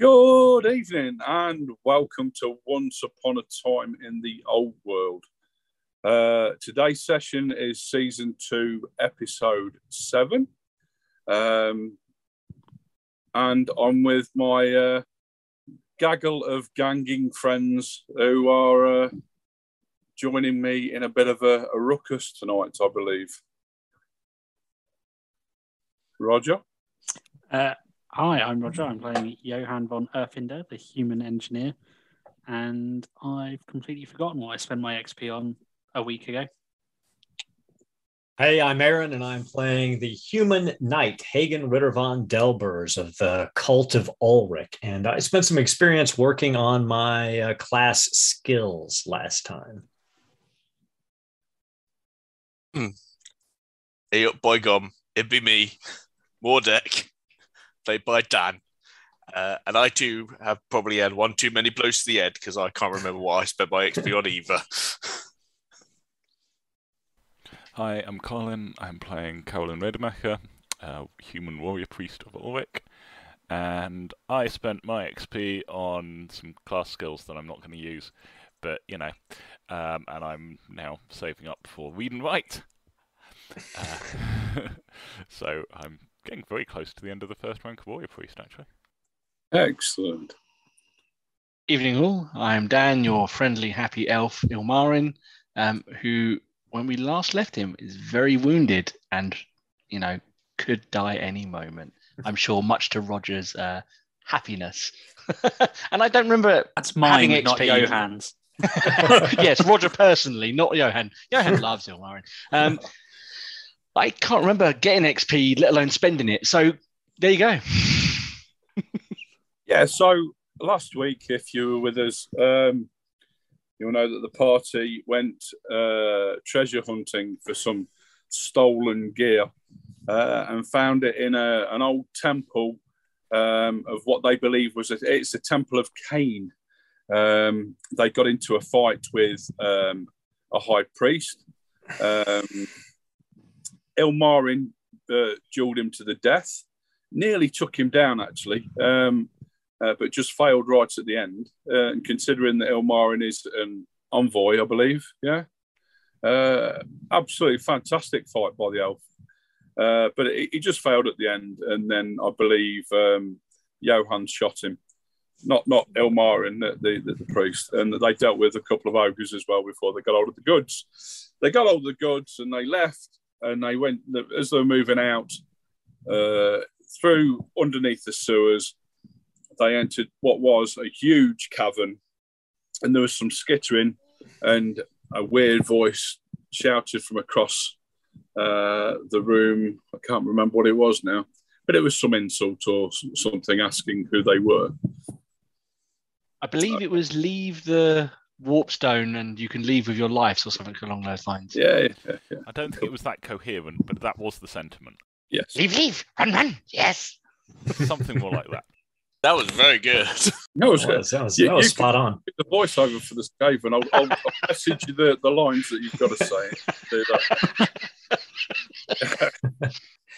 Good evening and welcome to Once Upon a Time in the Old World. Uh, today's session is season two, episode seven. Um, and I'm with my uh, gaggle of ganging friends who are uh, joining me in a bit of a, a ruckus tonight, I believe. Roger? Hi, I'm Roger. I'm playing Johan von Erfinder, the human engineer, and I've completely forgotten what I spent my XP on a week ago. Hey, I'm Aaron, and I'm playing the human knight, Hagen Ritter von Delbers of the Cult of Ulric. And I spent some experience working on my uh, class skills last time. Hey up, boy gum. It'd be me, Mordek, played by Dan. Uh, and I too have probably had one too many blows to the head because I can't remember what I spent my XP on either. Hi, I'm Colin. I'm playing Colin Redemacher, uh, human warrior priest of Ulric. And I spent my XP on some class skills that I'm not going to use, but you know, um, and I'm now saving up for read and write. Uh, so I'm getting very close to the end of the first rank of warrior priest, actually. Excellent. Evening all, I'm Dan, your friendly, happy elf Ilmarin, um, who, when we last left him, is very wounded and, you know, could die any moment. I'm sure, much to Roger's uh, happiness. and I don't remember. That's mine, Having not XP. Johan's. yes, Roger personally, not Johan. Johan loves Ilmarin. Um, I can't remember getting XP, let alone spending it. So there you go. Yeah, so last week, if you were with us, um, you'll know that the party went uh, treasure hunting for some stolen gear uh, and found it in a, an old temple um, of what they believe was a, it's a temple of Khaine. Um, they got into a fight with um, a high priest. Ilmarin uh, dueled him to the death, nearly took him down actually, um, uh, but just failed right at the end. Uh, and considering that Ilmarin is an envoy, I believe, yeah, uh, absolutely fantastic fight by the elf. Uh, but he, just failed at the end, and then I believe um, Johan shot him. Not not Ilmarin, the, the, the priest, and they dealt with a couple of ogres as well before they got hold of the goods. They got hold of the goods and they left, and they went as they were moving out uh, through underneath the sewers. They entered what was a huge cavern, and there was some skittering, and a weird voice shouted from across uh, the room. I can't remember what it was now, but it was some insult or something asking who they were. I believe it was leave the warp stone and you can leave with your lives or something along those lines. Yeah, yeah, yeah. I don't think it was that coherent, but that was the sentiment. yes. Leave, leave, run, run. Yes. Something more like that. that was very good. No, it was, That was, that was, You- that was you spot on. the voiceover for this cave, and I'll, I'll, I'll message you the, the lines that you've got to say.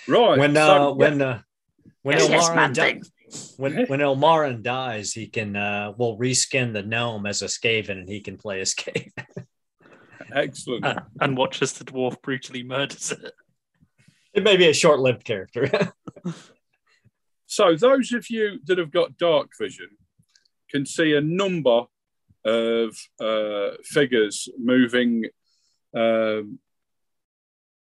Right. When uh, yeah, when uh, when Yes, yes, Ilmarin man, di- thanks. When when Ilmarin dies, he can uh, we'll reskin the gnome as a Skaven, and he can play a Skaven. excellent. Uh, and watch as the dwarf brutally murders it. It may be a short-lived character. So, those of you that have got dark vision can see a number of uh, figures moving um,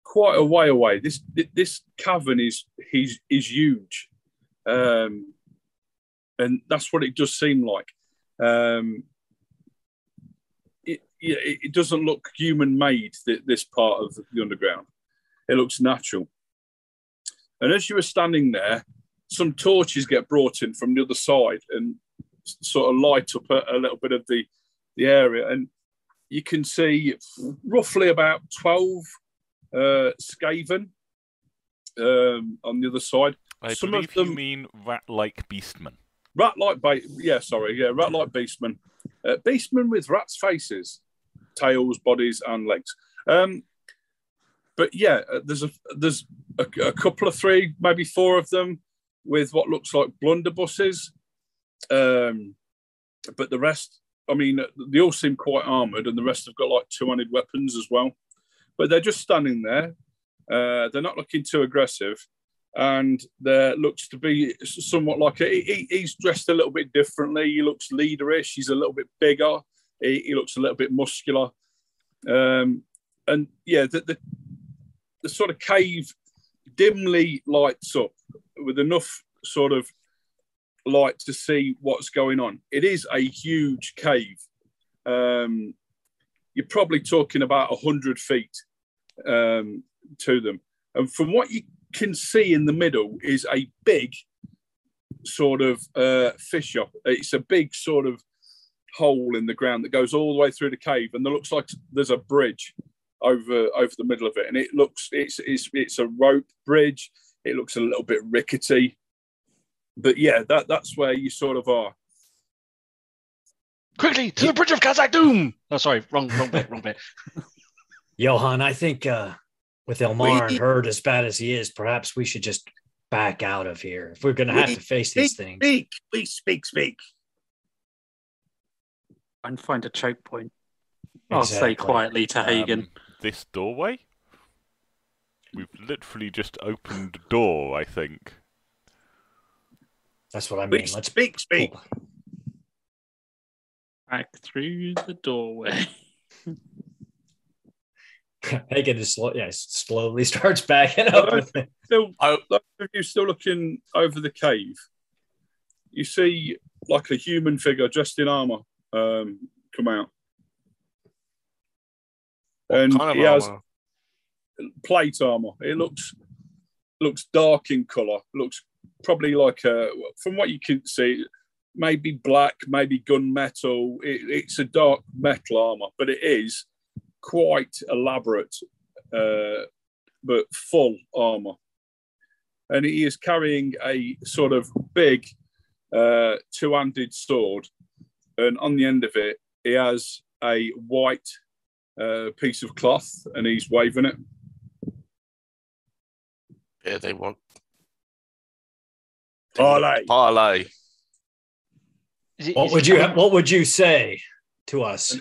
quite a way away. This this cavern is is, is huge, um, and that's what it does seem like. Um, it, yeah, it doesn't look human made. This part of the underground, it looks natural. And as you were standing there, some torches get brought in from the other side and sort of light up a, a little bit of the, the area. And you can see roughly about 12 uh, Skaven um, on the other side. I Some of believe you them- mean rat-like beastmen. Rat like, ba- yeah, sorry, yeah, rat like beastmen. Uh, beastmen with rats' faces, tails, bodies, and legs. Um, but yeah, uh, there's a there's a, a couple of three, maybe four of them with what looks like blunderbusses, Um, but the rest, I mean, they all seem quite armored, and the rest have got like two-handed weapons as well. But they're just standing there. Uh, they're not looking too aggressive, and there looks to be somewhat like a, he, he's dressed a little bit differently. He looks leaderish. He's a little bit bigger. He, he looks a little bit muscular. Um, and yeah, the, the the sort of cave dimly lights up with enough sort of light to see what's going on. It is a huge cave. Um, you're probably talking about 100 feet um, to them. And from what you can see in the middle is a big sort of uh, fissure. It's a big sort of hole in the ground that goes all the way through the cave, and it looks like there's a bridge over over the middle of it. And it looks it's it's it's a rope bridge. It looks a little bit rickety, but yeah, that that's where you sort of are. Quickly to the bridge of Khazad-dûm. Oh, sorry, wrong, wrong bit, wrong bit. Johan, I think uh, with Elmar and Herd as bad as he is, perhaps we should just back out of here if we're going to have to face these things. Speak, speak, speak, speak. And find a choke point. I'll say quietly to Hagen. Um, this doorway? We've literally just opened a door, I think. That's what I mean. Speak, Let's speak, speak. Back through the doorway. Hagen is slow, yeah, slowly starts backing up. Still, Oh. those of you still looking over the cave, you see like a human figure dressed in armor um, come out. And kind of he has plate armor. It looks looks dark in color. Looks probably like a from what you can see, maybe black, maybe gunmetal. It, it's a dark metal armor, but it is quite elaborate, uh, but full armor. And he is carrying a sort of big uh, two-handed sword, and on the end of it, he has a white uh, piece of cloth, and he's waving it. Yeah, they want Parlay. parlay. Is it- what is would you What would you say to us?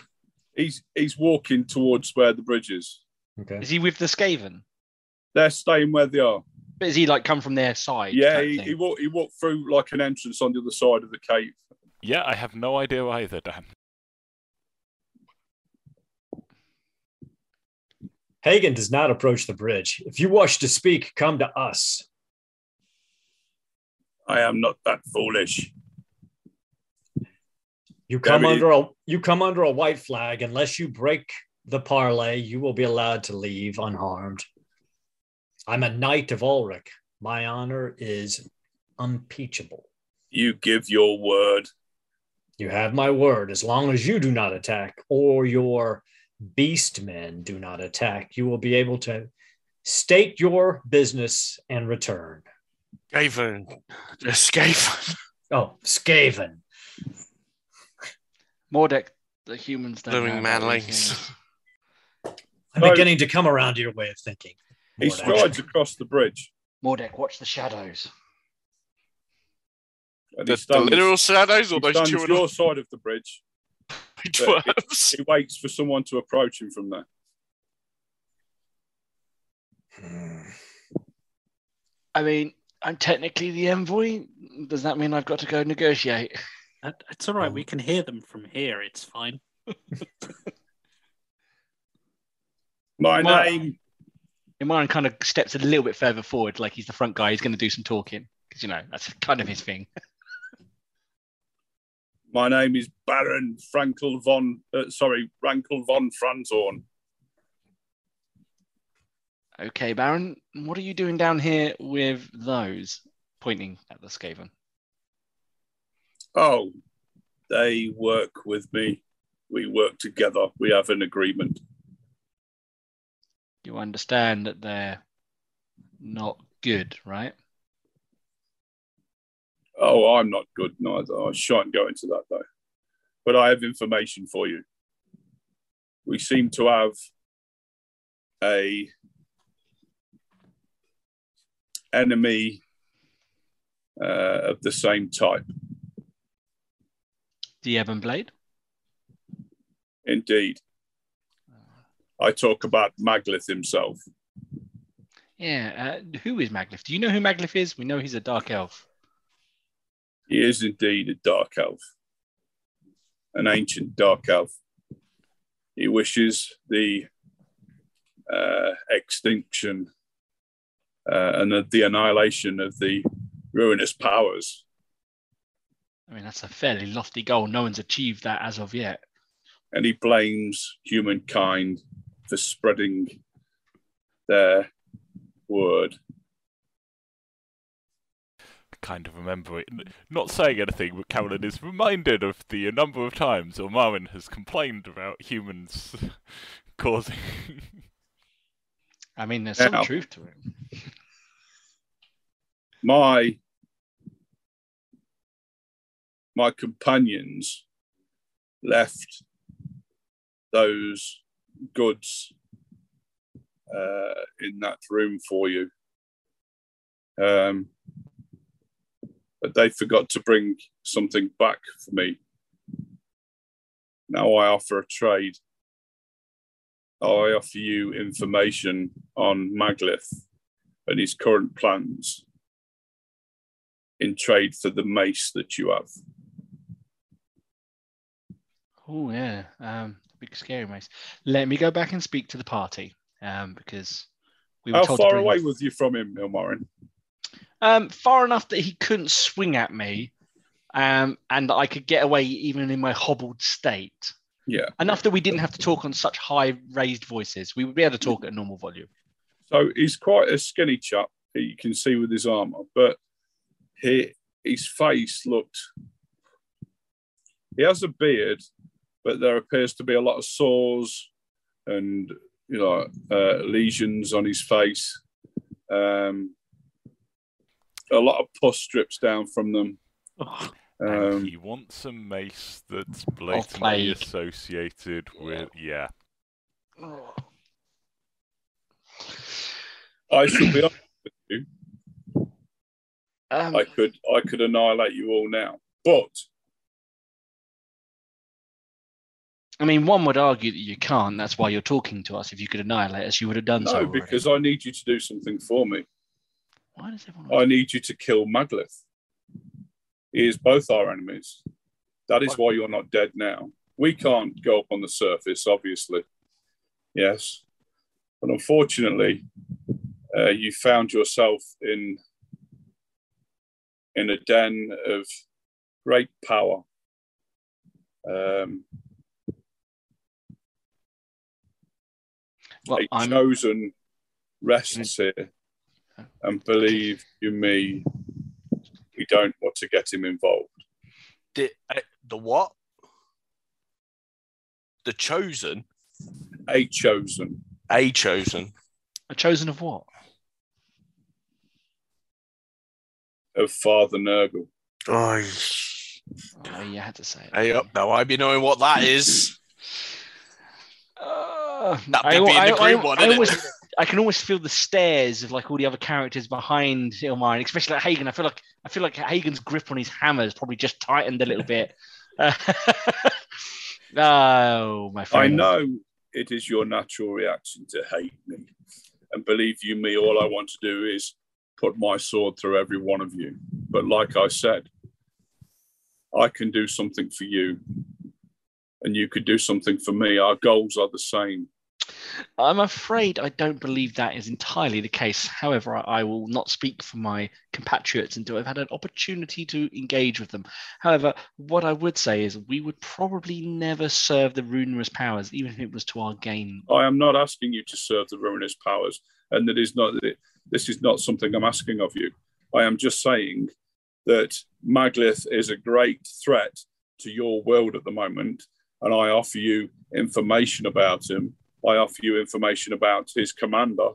He's he's walking towards where the bridge is. Okay. Is he with the Skaven? They're staying where they are. But is he like come from their side? Yeah, he, he walked he walked through like an entrance on the other side of the cave. Yeah, I have no idea either, Dan. Hagen does not approach the bridge. If you wish to speak, come to us. I am not that foolish. You come Very- under a you come under a white flag. Unless you break the parlay, you will be allowed to leave unharmed. I'm a knight of Ulric. My honor is unimpeachable. You give your word. You have my word. As long as you do not attack or your beast men do not attack, you will be able to state your business and return. Skaven. Skaven. Oh, Skaven. Mordek, the humans don't Blooming have manlings. I'm beginning to come around to your way of thinking. He Mordek. strides across the bridge Mordek, watch the shadows. and The, he the stands, literal shadows or he those stands two your side of the bridge. dwarves? He waits for someone to approach him from there. Hmm. I mean, I'm technically the envoy. Does that mean I've got to go negotiate? That- It's all right. We can hear them from here. It's fine. My Well- name, Ilmarin kind of steps a little bit further forward, like he's the front guy. He's going to do some talking because you know that's kind of his thing. my name is Baron Frankel von. Uh, sorry, Rankel von Franzorn. Okay, Baron, what are you doing down here with those? Pointing at the Skaven. Oh, they work with me. We work together. We have an agreement. You understand that they're not good, right? Oh, I'm not good neither. I shan't go into that though. But I have information for you. We seem to have a enemy uh, of the same type. The Ebon Blade. Indeed. I talk about Maglith himself. Yeah. Uh, who is Maglith? Do you know who Maglith is? We know he's a dark elf. He is indeed a dark elf, an ancient dark elf. He wishes the uh, extinction uh, and the, the annihilation of the ruinous powers. I mean, that's a fairly lofty goal. No one's achieved that as of yet. And he blames humankind for spreading their word. kind of remember it. Not saying anything, but Carolyn is reminded of the number of times Ilmarin has complained about humans causing. I mean, there's some truth to it. my my companions left those goods uh, in that room for you. Um, but they forgot to bring something back for me. Now I offer a trade. I offer you information on Maglith and his current plans in trade for the mace that you have. Oh yeah, um, big scary mace. Let me go back and speak to the party, um, because we were How far away was you from him, Ilmarin? Um, far enough that he couldn't swing at me, um, and I could get away even in my hobbled state. Yeah. Enough that we didn't have to talk on such high raised voices. We would be able to talk at a normal volume. So he's quite a skinny chap. that You can see with his armor, but he, his face looked. He has a beard, but there appears to be a lot of sores and you know uh, lesions on his face. Um, a lot of pus drips down from them. Oh, and Um, he wants a mace that's blatantly associated with yeah. I should be. honest, with Um, I could. I could annihilate you all now, but I mean, one would argue that you can't. That's why you're talking to us. If you could annihilate us, you would have done so. no, because I need you to do something for me. why does everyone? I need you to kill Maglith. He is both our enemies. That is why you're not dead now. We can't go up on the surface, obviously. Yes. But unfortunately, uh, you found yourself in in a den of great power. Um, well, a I'm chosen rests here, and believe you me, we don't want to get him involved. The, uh, the what? The chosen, A chosen, a chosen. a chosen of what? of Father Nurgle. Oh, Oh, you had to say it. hey up now. I be knowing what that is. Uh, That I, would be in the I- green I- one, I isn't always- I can always feel the stares of like all the other characters behind Ilmine, especially like Hagen. I feel like I feel like Hagen's grip on his hammer has probably just tightened a little bit. oh, my I know it is your natural reaction to hate me. And believe you me, all I want to do is put my sword through every one of you. But like I said, I can do something for you. And you could do something for me. Our goals are the same. I'm afraid I don't believe that is entirely the case. However, I, will not speak for my compatriots until I've had an opportunity to engage with them. However, what I would say is we would probably never serve the ruinous powers, even if it was to our gain. I am not asking you to serve the ruinous powers, and that is not this is not something I'm asking of you. I am just saying that Maglith is a great threat to your world at the moment, and I offer you information about him. I offer you information about his commander,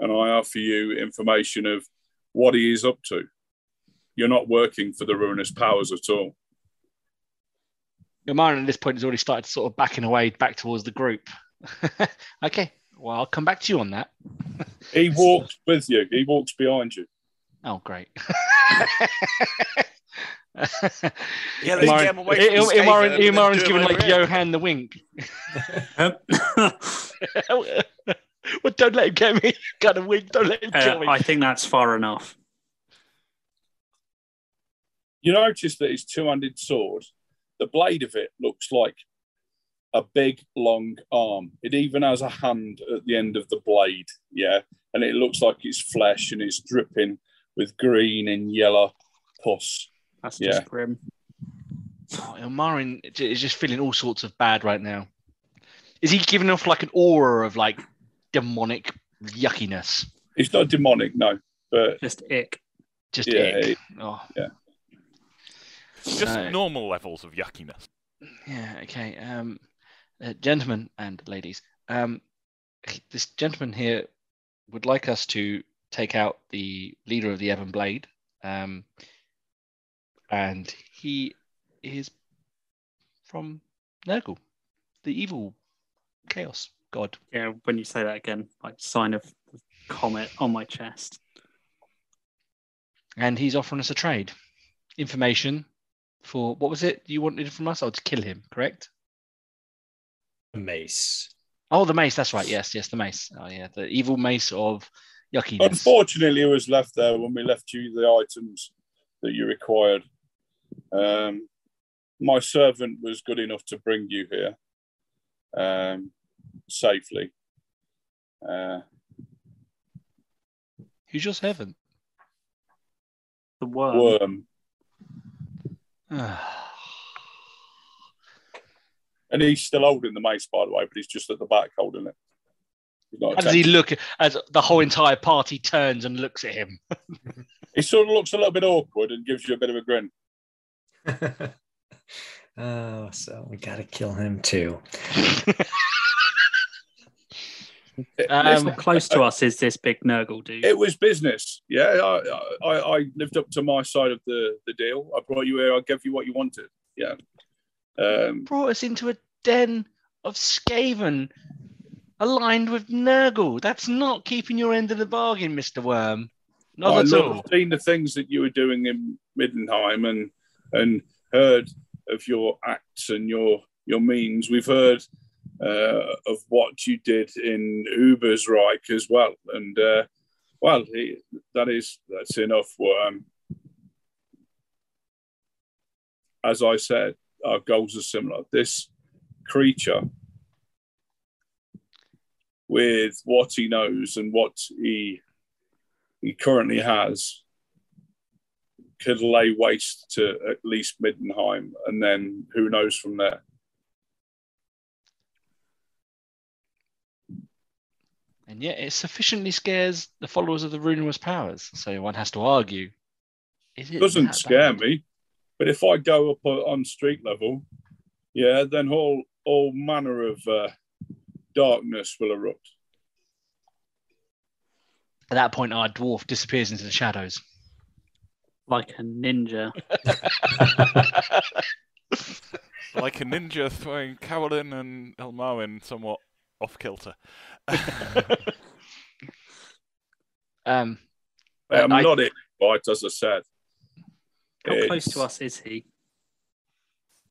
and I offer you information of what he is up to. You're not working for the ruinous powers at all. Your mind at this point has already started sort of backing away back towards the group. okay, well, I'll come back to you on that. He walks with you. He walks behind you. Oh, great. Yeah, let's away from the skaven Ilmarin, and then Ilmarin's do him giving like here. Johan the wink. Well, don't let him get me. Got a wink. Don't let him uh, kill me. I think that's far enough. You notice that his two-handed sword, the blade of it looks like a big long arm. It even has a hand at the end of the blade, yeah, and it looks like it's flesh and it's dripping with green and yellow pus. That's just Yeah. grim. Oh, Ilmarin is just feeling all sorts of bad right now. Is he giving off like an aura of like demonic yuckiness? It's not demonic, no, but Just ick. Just Yeah, ick. it- Oh, Just No. normal levels of yuckiness. yeah. Okay. Um, uh, gentlemen and ladies, um, this gentleman here would like us to take out the leader of the Ebon Blade, um, and he is from Nurgle, the evil chaos god. Yeah, when you say that again, like sign of the comet on my chest. and he's offering us a trade information for what was it you wanted from us? Oh, to kill him, correct? The mace. Oh, the mace. That's right. Yes, yes, the mace. Oh, yeah, the evil mace of yuckiness. unfortunately, it was left there when we left you the items that you required. Um, my servant was good enough to bring you here um, safely. Uh, Who's your servant? The worm. worm, and he's still holding the mace, by the way, but he's just at the back holding it. He's not How does he attached. look as the whole entire party turns and looks at him? He sort of looks a little bit awkward and gives you a bit of a grin. oh, so we got to kill him too. Um, close to us is this big Nurgle dude? It was business. Yeah, I, I, I lived up to my side of the, the deal. I brought you here. I gave you what you wanted. Yeah. Um, Brought us into a den of Skaven aligned with Nurgle. That's not keeping your end of the bargain, Mr. Worm. Not I at looked- all. seen the things that you were doing in Middenheim and and heard of your acts and your your means. We've heard uh, of what you did in Ubersreik as well, and uh, well, he, that is that's enough. Um, as I said, our goals are similar. This creature, with what he knows and what he he currently has could lay waste to at least Middenheim, and then who knows from there. And yet it sufficiently scares the followers of the ruinous powers. So one has to argue. Is it doesn't scare bad? me, but if I go up on street level, yeah, then all all manner of uh, darkness will erupt. At that point, our dwarf disappears into the shadows. Like a ninja. like a ninja throwing Carolyn and Ilmarin somewhat off kilter. um, I'm I- not it, right? As I said, How close to us is he?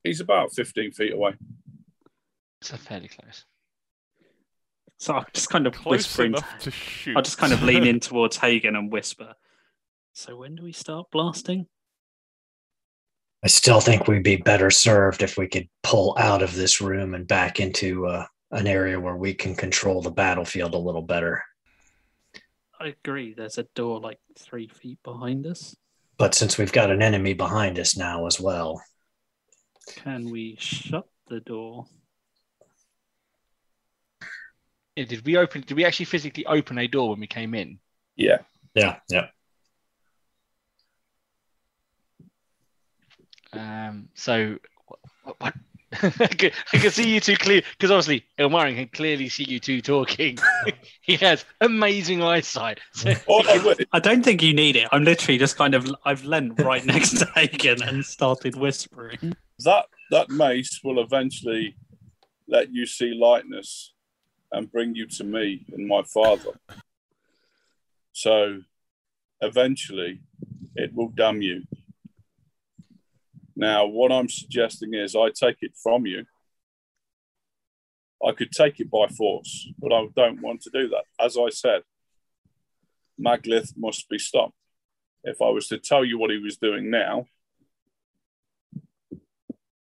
he's about 15 feet away. so fairly close. So I'll just kind of Close whisper into, enough to shoot. I'll just kind of lean in towards Hagen and whisper. So when do we start blasting? I still think we'd be better served if we could pull out of this room and back into uh, an area where we can control the battlefield a little better. I agree. There's a door like three feet behind us. But since we've got an enemy behind us now as well, Can we shut the door? Yeah, did we open? Did we actually physically open a door when we came in? Yeah, yeah, yeah. Um, so what? what? I, can, see you two clear because obviously Ilmarin can clearly see you two talking. he has amazing eyesight. So I I don't think you need it. I'm literally just kind of I've leant right next to Hagen and started whispering. that that mace will eventually let you see lightness and bring you to me and my father. So eventually it will damn you. Now, what I'm suggesting is I take it from you. I could take it by force, but I don't want to do that. As I said, Maglith must be stopped. If I was to tell you what he was doing now,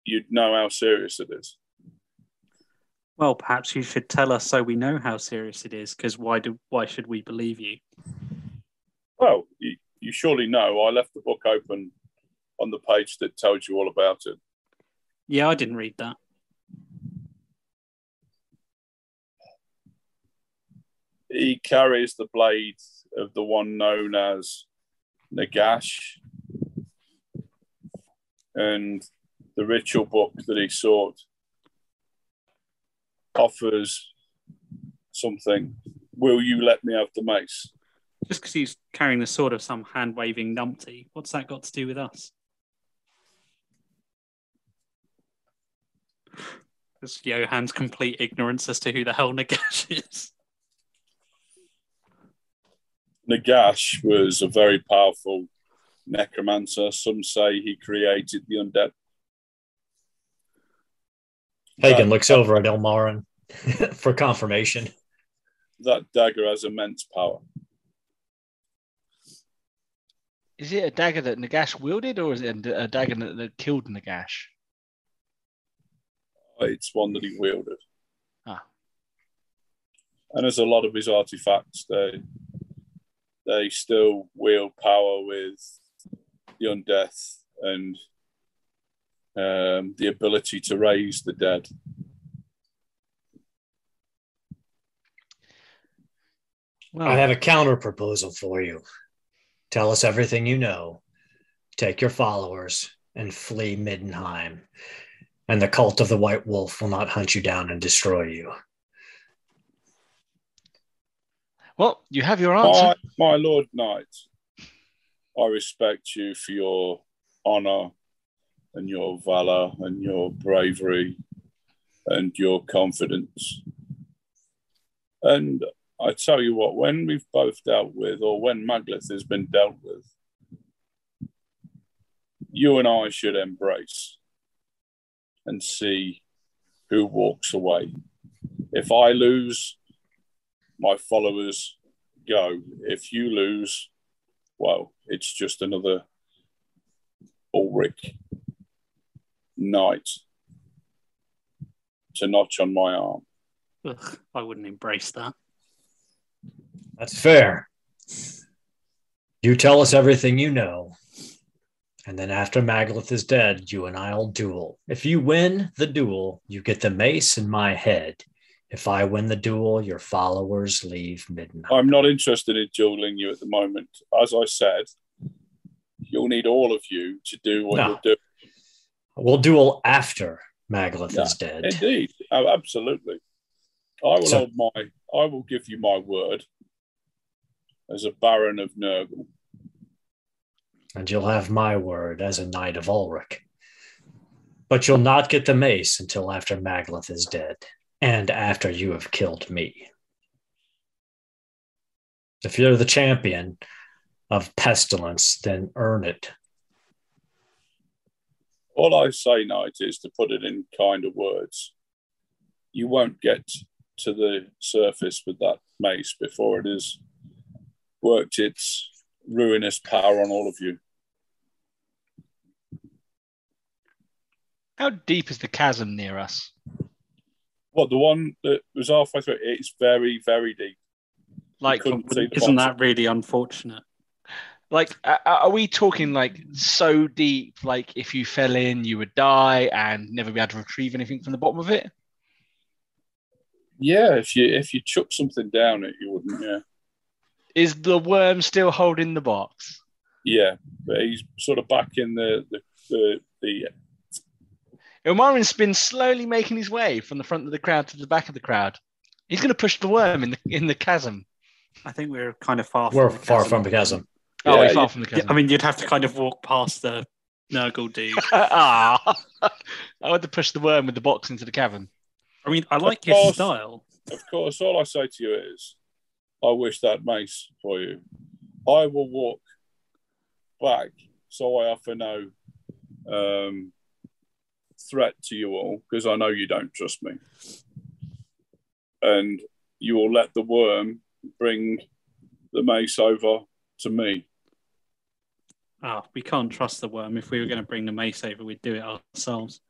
you'd know how serious it is. Well, perhaps you should tell us so we know how serious it is. Because why do why should we believe you? Well, you, you surely know I left the book open on the page that tells you all about it. Yeah, I didn't read that. He carries the blade of the one known as Nagash, and the ritual book that he sought offers something. Will you let me have the mace? Just because he's carrying the sword of some hand waving numpty, what's that got to do with us? It's Johann's complete ignorance as to who the hell Nagash is. Nagash was a very powerful necromancer. Some say he created the undead. Hagen Uh, looks over at Ilmarin for confirmation. That dagger has immense power. Is it a dagger that Nagash wielded, or is it a, a dagger that, that killed Nagash? It's one that he wielded. Ah. And as a lot of his artifacts. They they still wield power with the undeath and um, the ability to raise the dead. Well, I have a counter proposal for you. Tell us everything you know. Take your followers and flee Middenheim. And the cult of the White Wolf will not hunt you down and destroy you. Well, you have your answer. My, my Lord Knight, I respect you for your honor and your valor and your bravery and your confidence. And I tell you what, when we've both dealt with, or when Maglith has been dealt with, you and I should embrace and see who walks away. If I lose, my followers go. If you lose, well, it's just another Ulric knight to notch on my arm. ugh, I wouldn't embrace that. That's fair. You tell us everything you know. And then after Maglith is dead, you and I'll duel. If you win the duel, you get the mace in my head. If I win the duel, your followers leave Midnight. I'm not interested in dueling you at the moment. As I said, you'll need all of you to do what No. you're doing. We'll duel after Maglith Yeah, is dead. Indeed, oh, absolutely. I will So- hold my. I will give you my word as a Baron of Nurgle. And you'll have my word as a knight of Ulric. But you'll not get the mace until after Maglith is dead and after you have killed me. If you're the champion of pestilence, then earn it. All I say, Knight, is to put it in kind of words. You won't get to the surface with that mace before it has worked its ruinous power on all of you. How deep is the chasm near us? What the one that was halfway through? It's very, very deep. Like, couldn't see the Isn't that really unfortunate? like, uh, are we talking like so deep? Like, if you fell in, you would die and never be able to retrieve anything from the bottom of it? Yeah, if you if you chuck something down it, you wouldn't. Yeah, Is the worm still holding the box? yeah, but he's sort of back in the the the, the Ilmarin's been slowly making his way from the front of the crowd to the back of the crowd. He's going to push the worm in the in the chasm. I think we're kind of far. We're from the far chasm. from the chasm. Oh, Yeah, he's far from the chasm. I mean, you'd have to kind of walk past the Nurgle dude. ah, I want to push the worm with the box into the cavern. I mean, I like Of your course. style. Of course, all I say to you is, I wish that mace for you. I will walk back, so I offer no um, threat to you all because I know you don't trust me. And you will let the worm bring the mace over to me. Ah, we can't trust the worm. If we were going to bring the mace over, we'd do it ourselves.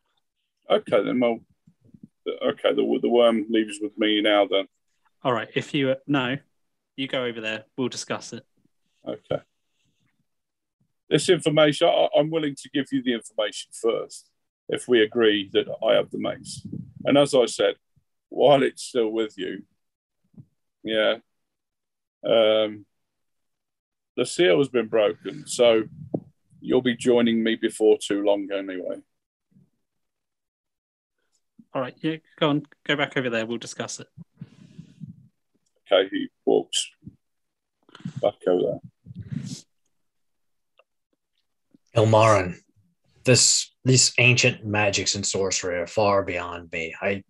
Okay, then. Well, okay. The the worm leaves with me now. Then. All right. If you no, you go over there. We'll discuss it. Okay. This information, I, I'm willing to give you the information first if we agree that I have the mace. And as I said, while it's still with you, yeah, um, the seal has been broken. So you'll be joining me before too long anyway. All right. Yeah. Go on. Go back over there. We'll discuss it. Okay, he walks back over there. Ilmarin, this these ancient magics and sorcery are far beyond me. I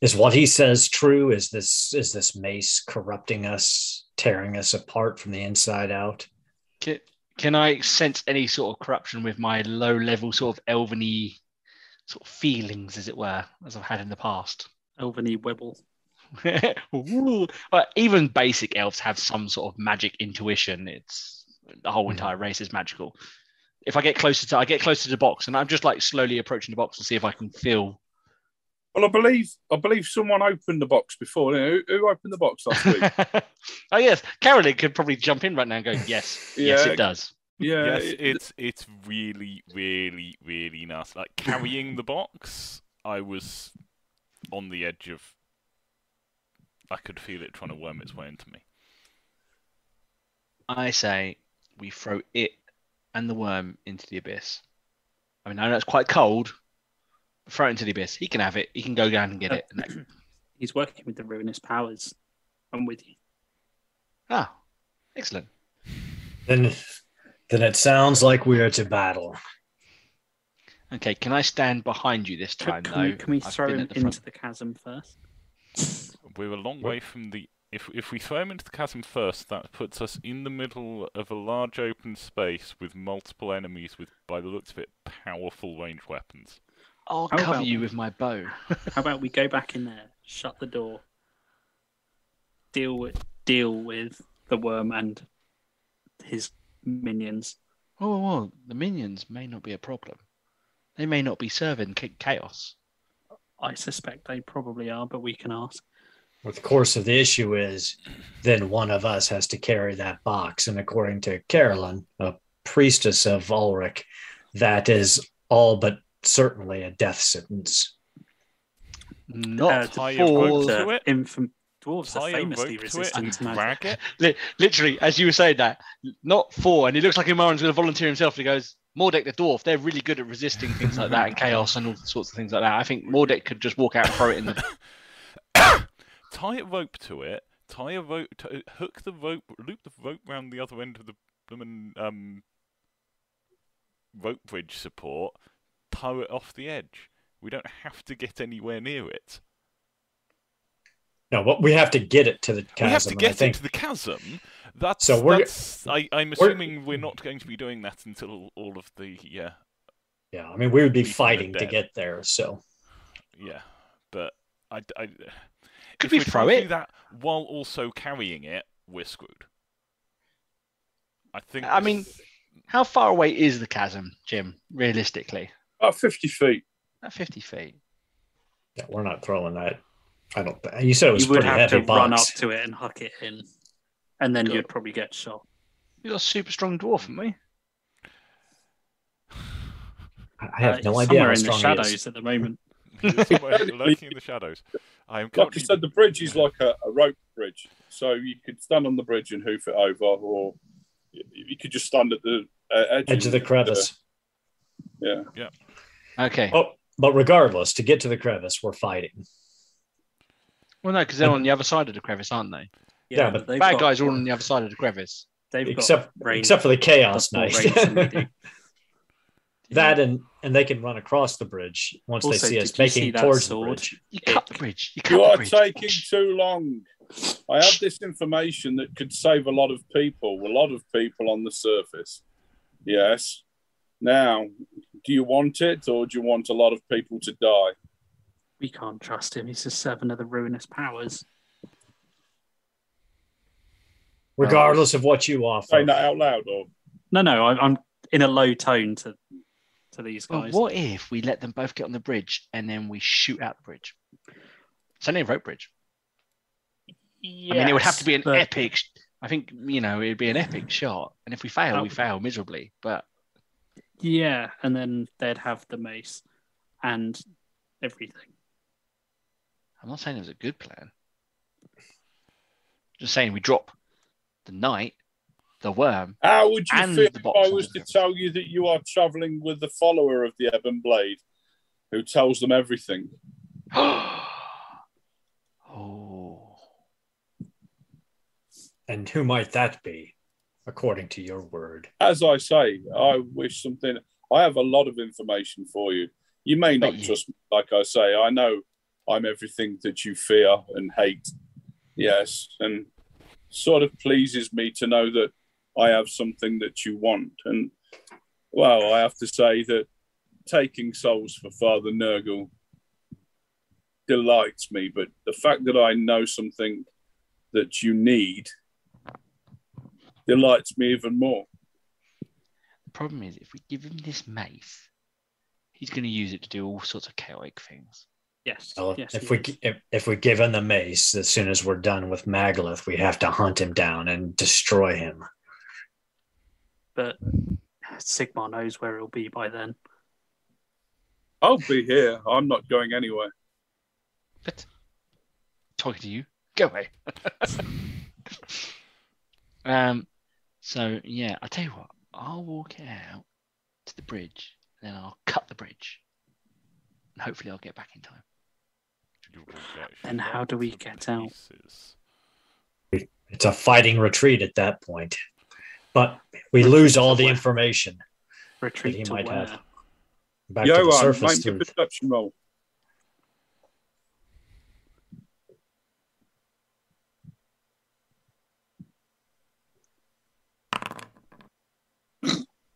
is what he says true? Is this is this mace corrupting us, tearing us apart from the inside out? Can, can I sense any sort of corruption with my low level sort of elveny sort of feelings, as it were, as I've had in the past? Elveny Webble. Ooh. But even basic elves have some sort of magic intuition. It's the whole Mhm. entire race is magical. If I get closer to, I get closer to the box, and I'm just like slowly approaching the box to see if I can feel. Well, I believe I believe someone opened the box before. Who, who opened the box last week? oh yes, Carolyn could probably jump in right now and go, "Yes, yes, it does." yeah, yes, it- it's it's really, really, really nice. Like carrying the box, I was on the edge of. I could feel it trying to worm its way into me. I say we throw it and the worm into the abyss. I mean, I know it's quite cold. But throw it into the abyss. He can have it. He can go down and get it. He's working with the ruinous powers. I'm with you. ah, excellent. Then then it sounds like we are to battle. Okay, can I stand behind you this time, can though? we, can we I've throw been him at the front. into the chasm first? We're a long way from the. If if we throw him into the chasm first, that puts us in the middle of a large open space with multiple enemies with, by the looks of it, powerful ranged weapons. I'll How cover about- you with my bow. How about we go back in there, shut the door, deal with deal with the worm and his minions. Oh, well, the minions may not be a problem. They may not be serving chaos. I suspect they probably are, but we can ask. What the course of the issue is, then one of us has to carry that box. And according to Carolyn, a priestess of Ulric, that is all but certainly a death sentence. Not Uh, tie a for rope to The it? infam- dwarves Tie are a famously it resistant to magic. drag it. Li- literally, as you were saying that, not four, and it looks like Ilmarin's going to volunteer himself. And he goes, Mordek the dwarf, they're really good at resisting things like that and chaos and all sorts of things like that. I think Mordek could just walk out and throw it in the. tie a rope to it. Tie a rope. To, hook the rope. Loop the rope round the other end of the um, rope bridge support. Tow it off the edge. We don't have to get anywhere near it. No, but we have to get it to the chasm. we have to get it to the chasm. That's, So we're- that's I, I'm we're- assuming we're not going to be doing that until all of the yeah yeah, I mean we would be fighting to get there. So yeah. But I, I Could if we we're throw to it? do that while also carrying it, we're screwed. I think. I mean, how far away is the chasm, Jim, realistically? about 50 feet. At 50 feet. yeah, we're not throwing that. I don't. You said it was You would pretty have to heavy run up to it and huck it in, and then Good. you'd probably get shot. You're a super strong dwarf, aren't we? I have Uh, no idea somewhere how in the strong he shadows is. at the moment. He's somewhere lurking in the shadows. I am Like you said, the bridge is like a, a rope bridge. So you could stand on the bridge and hoof it over, or you you could just stand at the uh, edge, Edge of the and, crevice. yeah. Yeah. Okay. Oh, but regardless, to get to the crevice, we're fighting. Well, no, because they're on the other side of the crevice, aren't they? Yeah, but they've Bad got- guys are all on the other side of the crevice. They've Except, got except for the chaos That's knight. range than we do. That and and they can run across the bridge once Also, they see us did you see making that towards the bridge. You cut the bridge. You cut You the are bridge. taking too long. I have this information that could save a lot of people, a lot of people on the surface. Yes. Now, do you want it, or do you want a lot of people to die? We can't trust him. He's a servant of the ruinous powers. Regardless of what you Say offer. that out loud, or No, no, I, I'm in a low tone to to these Well, guys. what if we let them both get on the bridge and then we shoot out the bridge? It's only a rope bridge. I mean, it would have to be an but- epic. I think you know it'd be an epic shot, and if we fail, we Oh. fail miserably. But Yeah, and then they'd have the mace and everything. I'm not saying it was a good plan. Just saying we drop the knight, the worm. how would you feel if I was to tell you that you are travelling with the follower of the Ebon Blade, who tells them everything? oh, And who might that be, according to your word? As I say, I wish something. I have a lot of information for you. You may not you- trust me, like I say. I know I'm everything that you fear and hate. Yes, and sort of pleases me to know that I have something that you want. And well, I have to say that taking souls for Father Nurgle delights me, but the fact that I know something that you need delights me even more. the problem is if we give him this mace, he's going to use it to do all sorts of chaotic things. Yes. Well, yes. if we if, if we give him the mace, as soon as we're done with Magalith, we have to hunt him down and destroy him. But Sigmar knows where he'll be by then. I'll be here. I'm not going anywhere. But talking to you, go away. um, so yeah, I'll tell you what, I'll walk out to the bridge, then I'll cut the bridge, and hopefully I'll get back in time. You And how do we to get out? It's a fighting retreat at that point. But we lose all the information Retreat he might where? have. back to the surface. make a To, perception roll.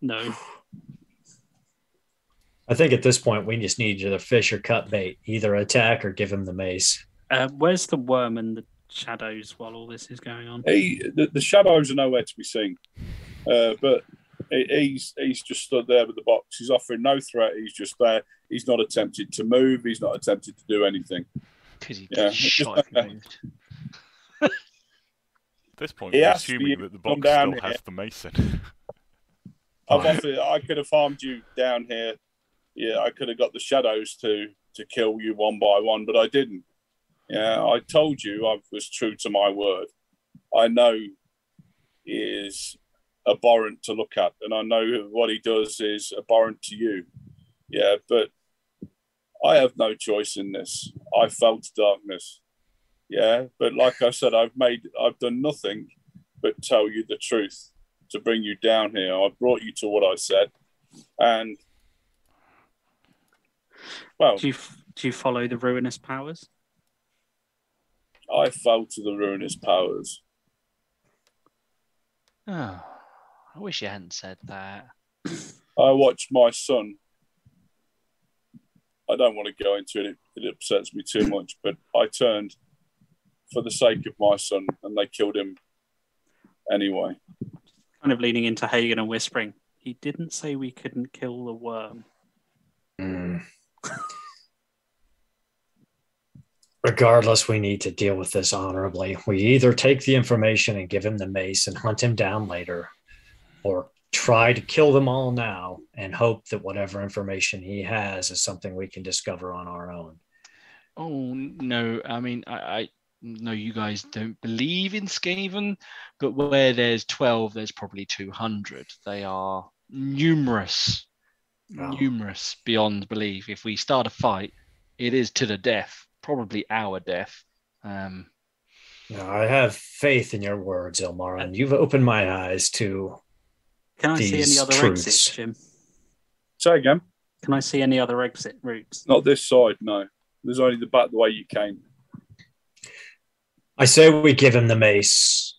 No. I think at this point we just need either fish or cut bait, either attack or give him the mace. Uh, where's the worm and the shadows while all this is going on? He, the, the shadows are nowhere to be seen, uh, but he's he's just stood there with the box. He's offering no threat. He's just there. He's not attempted to move. He's not attempted to do anything. Because he Yeah, gets shot if he like- At this point, He we're asked for you assuming that the box down still here. has the mason. I've offered. I could have harmed you down here. Yeah, I could have got the shadows to to kill you one by one, but I didn't. Yeah, I told you I was true to my word. I know he is abhorrent to look at, and I know what he does is abhorrent to you. Yeah, but I have no choice in this. I felt darkness. Yeah, but like I said, I've made, I've done nothing but tell you the truth to bring you down here. I brought you to what I said, and well, Do you do you follow the ruinous powers? I fell to the ruinous powers. Oh, I wish you hadn't said that. I watched my son. I don't want to go into it; it, it upsets me too much. But I turned for the sake of my son, and they killed him anyway. Kind of leaning into Hagen and whispering, he didn't say we couldn't kill the worm. Mm. Regardless, we need to deal with this honorably. We either take the information and give him the mace and hunt him down later, or try to kill them all now and hope that whatever information he has is something we can discover on our own. Oh no, I mean I, I know you guys don't believe in Skaven, but where there's twelve, there's probably two hundred. They are numerous, Wow. numerous beyond belief. If we start a fight, it is to the death, probably our death. Um, Now, I have faith in your words, Ilmar, and you've opened my eyes to Can I see any These other truths. exits, Jim? Say again. Can I see any other exit routes? Not this side, no. There's only the back the way you came. I say we give him the mace,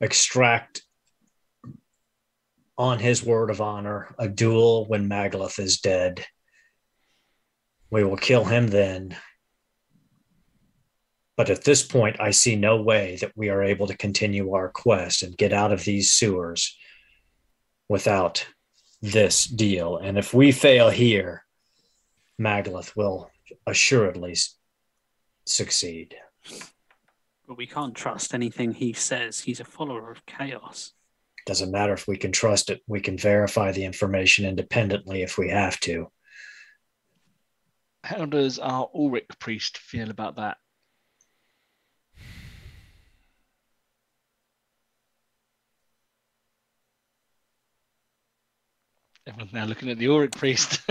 extract on his word of honor, a duel when Maglith is dead. We will kill him then. But at this point, I see no way that we are able to continue our quest and get out of these sewers without this deal. And if we fail here, Maglith will assuredly succeed. But we can't trust anything he says. He's a follower of chaos. Doesn't matter if we can trust it. We can verify the information independently if we have to. How does our Ulric priest feel about that? Everyone's now looking at the Ulric priest.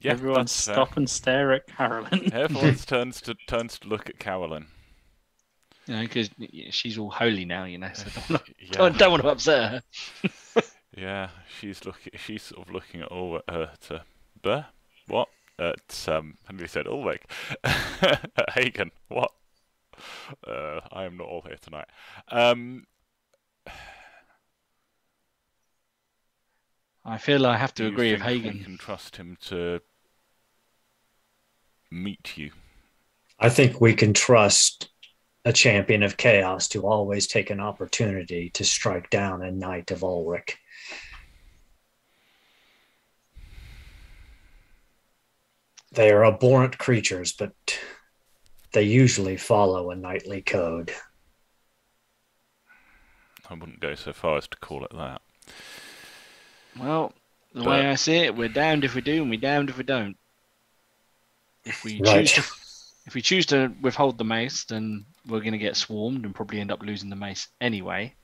Yeah, Everyone that's fair. stop and stare at Carolyn. Everyone turns to turns to look at Carolyn. you know, because she's all holy now, you know. So I don't, wanna- Yeah, don't, don't want to upset her. yeah, she's looking. She's sort of looking at all uh, to Burr. What? At um, Henry said Ulric. At Hagen. What? Uh, I am not all here tonight. Um, I feel I have to do you agree with think We Hagen. can trust him to meet you. I think we can trust a champion of chaos to always take an opportunity to strike down a knight of Ulric. They are abhorrent creatures, but they usually follow a knightly code. I wouldn't go so far as to call it that. Well, the But- way I see it, we're damned if we do, and we're damned if we don't. If we Right. choose to, if we choose to withhold the mace, then we're going to get swarmed and probably end up losing the mace anyway.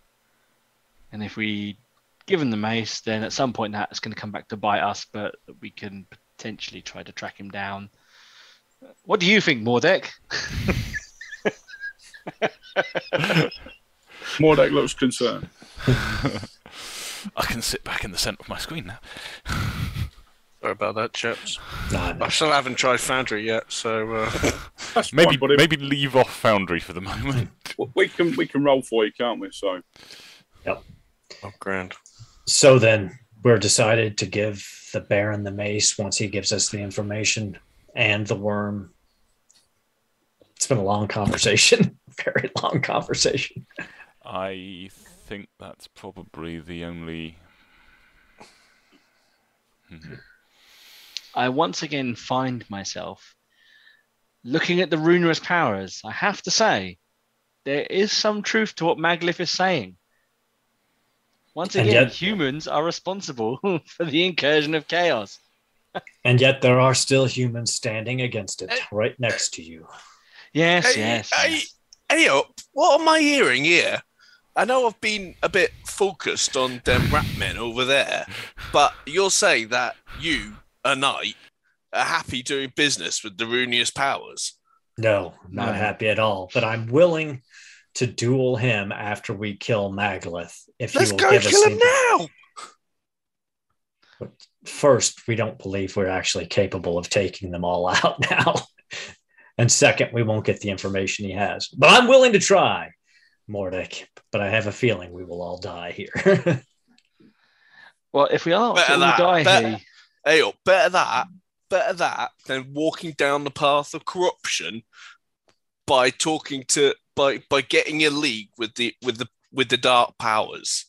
And if we give him the mace, then at some point that's going to come back to bite us, but we can potentially try to track him down. What do you think, Mordek? Mordek looks concerned. I can sit back in the centre of my screen now. Sorry about that, chaps. Nah, I still haven't tried Foundry yet, so uh, Maybe fine, maybe leave off Foundry for the moment. we can we can roll for you, can't we? So yep. oh grand. So then we're decided to give the Baron the mace once he gives us the information and the worm. It's been a long conversation, very long conversation. I think that's probably the only. Hmm. I once again find myself looking at the ruinous powers. I have to say, there is some truth to what Maglith is saying. Once again, yet- humans are responsible for the incursion of chaos. And yet there are still humans standing against it right next to you. Yes, Hey, yes. hey, yes. hey up, what am I hearing here? I know I've been a bit focused on them rat men over there, but you're saying that you, a knight, are happy doing business with the ruinous powers. No, not No. happy at all. But I'm willing to duel him after we kill Maglith. If Let's he will go give kill us him the- now. First, we don't believe we're actually capable of taking them all out now. and second, we won't get the information he has. But I'm willing to try, Mordek. But I have a feeling we will all die here. Well, if we are to Better that, die better- here, Hey up, better that, better that than walking down the path of corruption by talking to by by getting a league with the with the with the dark powers.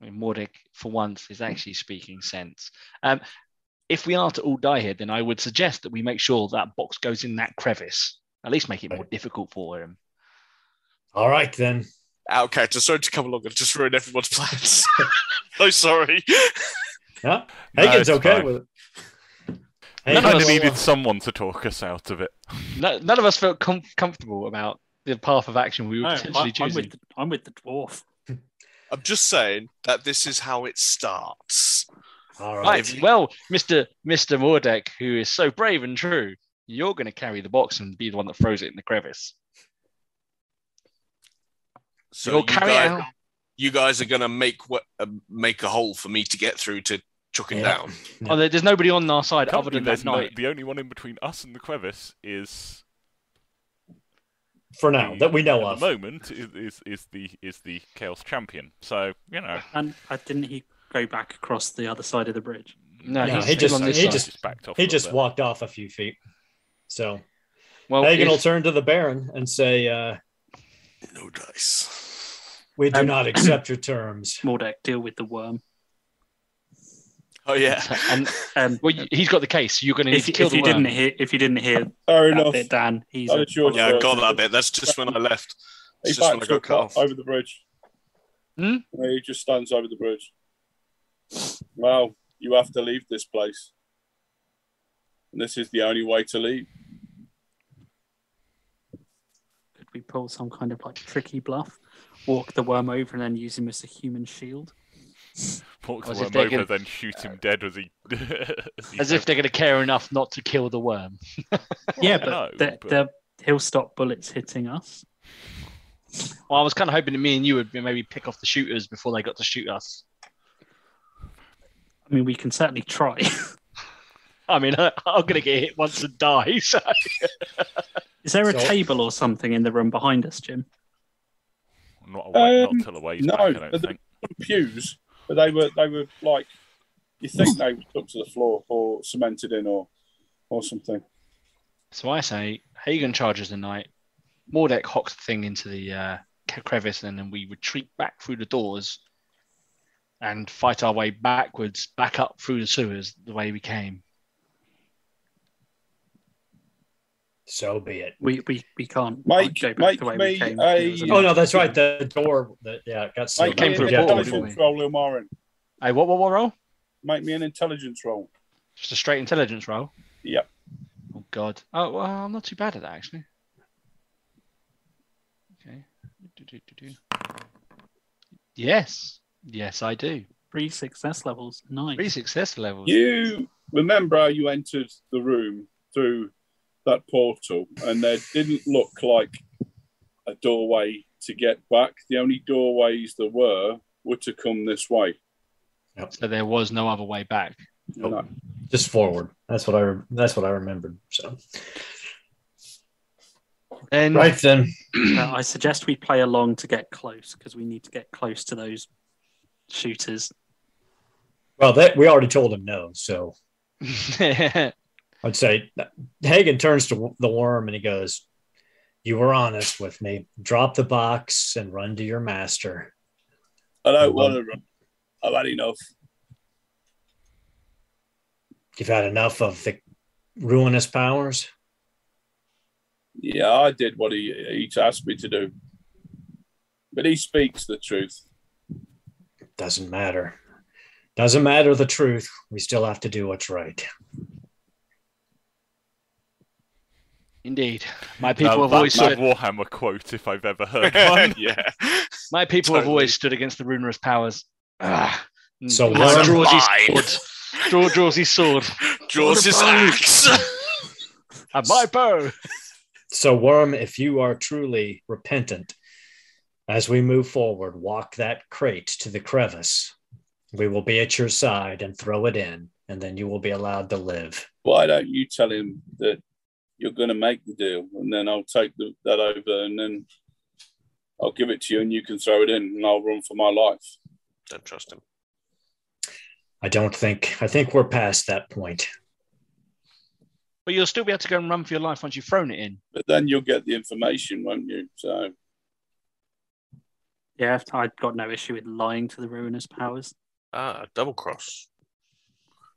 I mean, Mordek, for once, is actually speaking sense. Um, if we are to all die here, then I would suggest that we make sure that box goes in that crevice. At least make it more difficult for him. All right, then. Out of character, sorry to come along and just ruin everyone's plans. so oh, sorry. Yeah, No, Hagen's it's okay fine. with it. We None kind of of us- needed someone to talk us out of it. No, none of us felt com- comfortable about the path of action we were No, I, potentially I'm choosing. with the, I'm with the dwarf. I'm just saying that this is how it starts. All right. Right. Well, Mister Mister Mordek, who is so brave and true, you're going to carry the box and be the one that throws it in the crevice. So you'll you carry guys, out. you guys are gonna make what uh, make a hole for me to get through to chuck him Yeah. down. Oh, there- there's nobody on our side other than there's that no, knight. the only one in between us and the crevice is for now the- that we know at of. the moment is, is is the is the chaos champion. So you know, And uh, didn't he go back across the other side of the bridge? No, No, he's he just- on this he side. just- backed off. He just bit. walked off a few feet. So well, Hagen will turn to the Baron and say, uh, No dice. "We do Um, not accept your terms." Mordek, deal with the worm. Oh yeah. and Um, well, he's got the case. You're going to need if, to kill if the you worm. didn't hear, if you didn't hear Fair that enough. bit, Dan, he's Oh, a your Yeah, I got that bit. That's just when I left. He It's just when I backs got cut off. over the bridge. Hmm? Yeah, He just stands over the bridge. Well, you have to leave this place. And this is the only way to leave. Could we pull some kind of like tricky bluff? Walk the worm over and then use him as a human shield? Walk the As worm they over, can- then shoot him dead as he. as, he As if they're going to care enough not to kill the worm. yeah, I but, know, the- but- the- he'll stop bullets hitting us. Well, I was kind of hoping that me and you would maybe pick off the shooters before they got to shoot us. I mean, we can certainly try. I mean, I, I'm going to get hit once and die. So. Is there a So- table or something in the room behind us, Jim? Not away, Um, not till away no, back. I don't but the- Pews, but they were they were like you think they were stuck to the floor or cemented in or or something. So I say, Hagen charges the knight. Mordek hocks the thing into the uh, crevice, and then we retreat back through the doors and fight our way backwards, back up through the sewers the way we came. So be it. We we, we can't Make- go back make the way me we came. a- It was Oh no, that's right. The door that yeah got sealed. Make came me through an a portal intelligence before roll, Ilmarin. Hey, what, what, what roll? Make me an intelligence roll. Just a straight intelligence roll? Yep. Oh, God. Oh, well, I'm not too bad at that, actually. Okay. Do-do-do-do. Yes. Yes, I do. three success levels. Nice. Three success levels. You remember how you entered the room through that portal, and there didn't look like a doorway to get back. The only doorways there were were to come this way. So there was no other way back. No. just forward. That's what I that's what I remembered. So Then right then, Uh, I suggest we play along to get close because we need to get close to those shooters. well, that we already told him no. So I'd say Hagen turns to the worm and he goes, "You were honest with me. Drop the box and run to your master." I don't want to run. I've had enough. You've had enough of the ruinous powers. Yeah, I did what he, he asked me to do. But he speaks the truth. Doesn't matter. Doesn't matter the truth. We still have to do what's right. Indeed. My people Now, have that- always that stood, Warhammer quote, if I've ever heard one. yeah. my people have always stood against the ruinous powers. Ah. So He Worm- draws his sword. Draw, draws his sword. Draws his axe. And my bow. So, Worm, if you are truly repentant, as we move forward, walk that crate to the crevice. We will be at your side and throw it in, and then you will be allowed to live. Why don't you tell him that you're going to make the deal, and then I'll take the, that over, and then I'll give it to you, and you can throw it in, and I'll run for my life. Don't trust him. I don't think, I think we're past that point. But you'll still be able to go and run for your life once you've thrown it in. But then you'll get the information, won't you? So Yeah, I've got no issue with lying to the ruinous powers. Ah, double cross.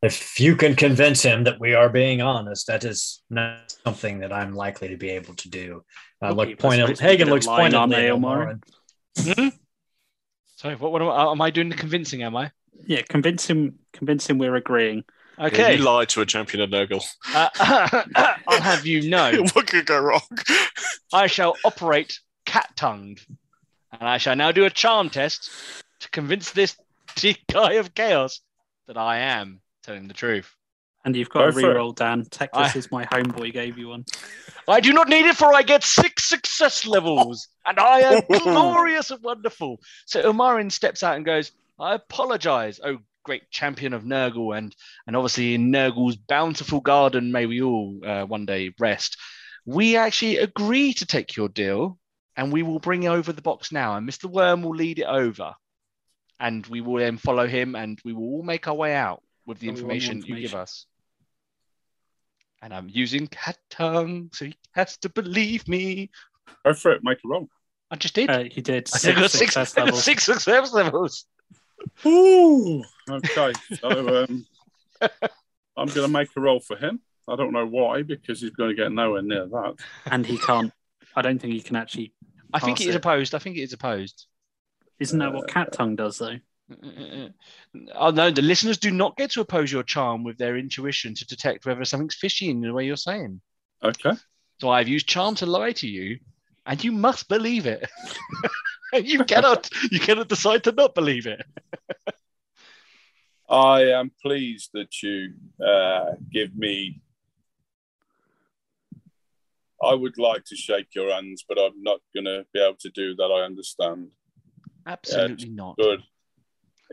If you can convince him that we are being honest, that is not something that I'm likely to be able to do. Uh, Well, look, people are pointed, supposed Hagen looks lying, aren't pointedly they, at Elmar? Ilmarin. So what, what am, I, am I doing the convincing, am I? Yeah, convince him. Convince him we're agreeing. Yeah, Okay. you lied to a champion of Nurgle. Uh, I'll have you know, what could go wrong? I shall operate cat-tongued. And I shall now do a charm test to convince this guy of chaos that I am telling the truth. And you've got Go a for it. reroll, Dan. Teclis I- is my homeboy. Gave you one. I do not need it, for I get six success levels, and I am glorious and wonderful. So Ilmarin steps out and goes, I apologize, oh great champion of Nurgle, and and obviously in Nurgle's bountiful garden may we all uh, one day rest. we actually agree to take your deal and we will bring over the box now. And Mr. Worm will lead it over. And we will then follow him and we will all make our way out with the And we want the information, you give us. And I'm using cat tongue, so he has to believe me. Go for it. Make a roll. I just did. Uh, he did I six got six, success I got levels. six success levels. Ooh. Okay. So um, I'm going to make a roll for him. I don't know why, because he's going to get nowhere near that. and he can't. I don't think he can actually. I think Pass it is it. opposed. I think it is opposed. Isn't that what Uh, cat tongue does though? Oh no, the listeners do not get to oppose your charm with their intuition to detect whether something's fishy in the way you're saying. Okay. So I've used charm to lie to you, and you must believe it. you cannot you cannot decide to not believe it. I am pleased that you uh, give me. I would like to shake your hands, but I'm not going to be able to do that. I understand. Absolutely not. Good.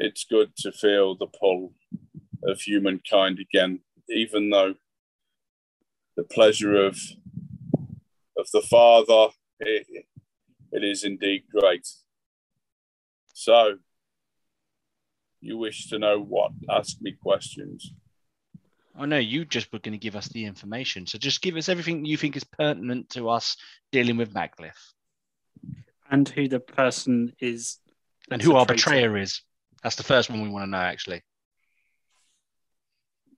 It's good to feel the pull of humankind again, even though the pleasure of of the Father it, it is indeed great. So, you wish to know what? Ask me questions. Oh know you just were going to give us the information. So just give us everything you think is pertinent to us dealing with Maglith And who the person is? and who our betrayer is. That's the first one we want to know, actually.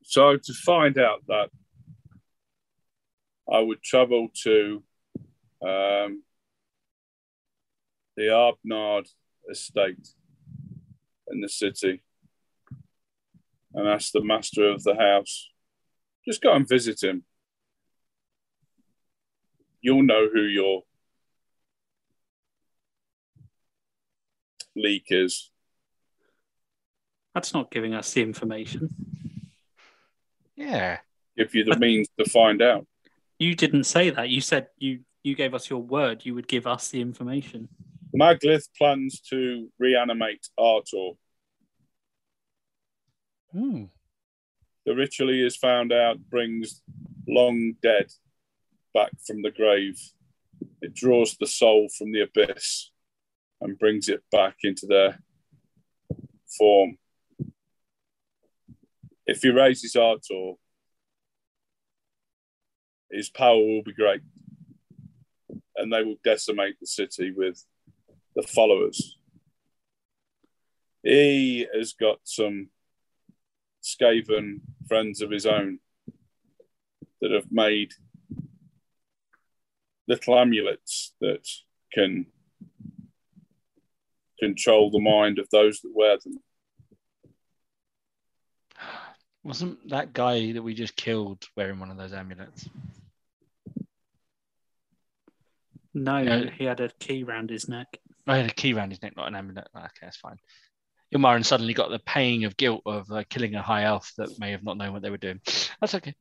So, to find out that, I would travel to um, the Arbnard estate in the city and ask the master of the house, just go and visit him. You'll know who your leak is. That's not giving us the information. Yeah. Give you the means to find out. You didn't say that. You said you you gave us your word. You would give us the information. Maglith plans to reanimate Artor. Hmm. The ritual he has found out brings long dead back from the grave. It draws the soul from the abyss and brings it back into their form. If he raises Artor, his power will be great, and they will decimate the city with the followers. He has got some Skaven friends of his own that have made little amulets that can control the mind of those that wear them. Wasn't that guy that we just killed wearing one of those amulets? No, Yeah. he had a key round his neck. I had a key around his neck, not an amulet. Okay, that's fine. Ilmarin suddenly got the pang of guilt of uh, killing a high elf that may have not known what they were doing. That's okay.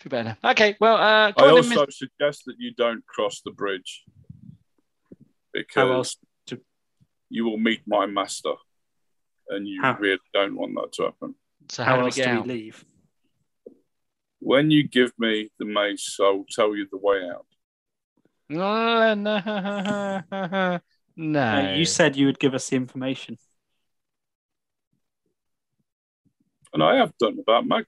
Feel better now. Okay, well, uh, I come on in, also suggest that you don't cross the bridge because else? you will meet my master, and you How- really don't want that to happen. Miss- so how, How do we else do we leave? When you give me the mace, I will tell you the way out. No, no, no. You said you would give us the information. And I have done about Maglith.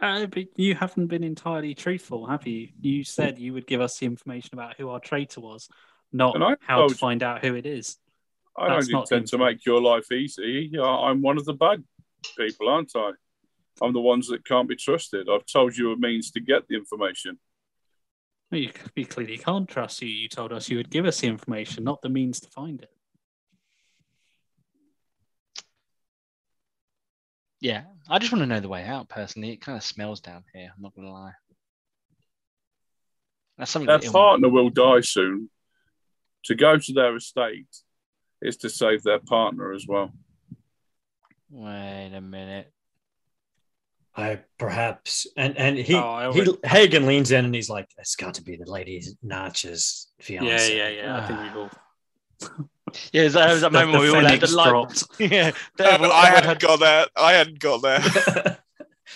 Uh, but you haven't been entirely truthful, have you? You said you would give us the information about who our traitor was, not And I how to you- find out who it is. I That's don't intend to make your life easy. I'm one of the bad people, aren't I? I'm the ones that can't be trusted. I've told you a means to get the information. Well, you, we clearly can't trust you. You told us you would give us the information, not the means to find it. Yeah, I just want to know the way out. Personally, it kind of smells down here. I'm not gonna lie. That's something. Their that partner will die soon. To go to their estate is to save their partner as well. Wait a minute. I perhaps and and he, Oh, I he Hagen leans in and he's like, "It's got to be the lady Notch's fiance." Yeah, yeah, yeah. I think we've all. Yeah, that was that moment the where we all had the light. dropped. Yeah, I, everyone, I everyone hadn't had, got there. I hadn't got there.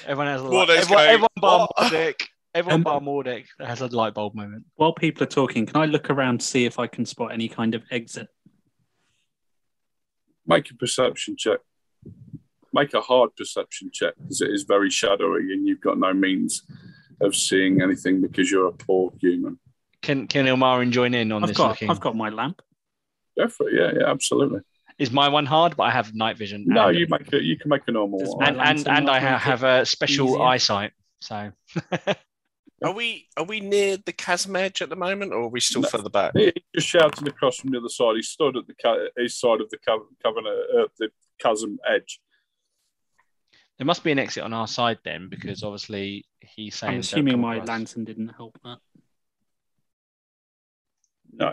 everyone has a light. Everyone, going, everyone bar "What?" Mordek. Everyone Um, bar Mordek has a light bulb moment. While people are talking, can I look around to see if I can spot any kind of exit? Make a perception check. Make a hard perception check because it is very shadowy and you've got no means of seeing anything because you're a poor human. Can Can Ilmarin join in on I've this got looking? I've got my lamp. Go for it. Yeah, yeah, absolutely. Is my one hard? But I have night vision. No, and, you make a, you can make a normal one. and and, and I not have a special easier? eyesight. So Are we are we near the chasm edge at the moment, or are we still No. further back? He just shouting across from the other side. He stood at the ca- his side of the ca- covenant, uh, the chasm edge. There must be an exit on our side then, because obviously he's saying. I'm assuming my across. lantern didn't help that. No,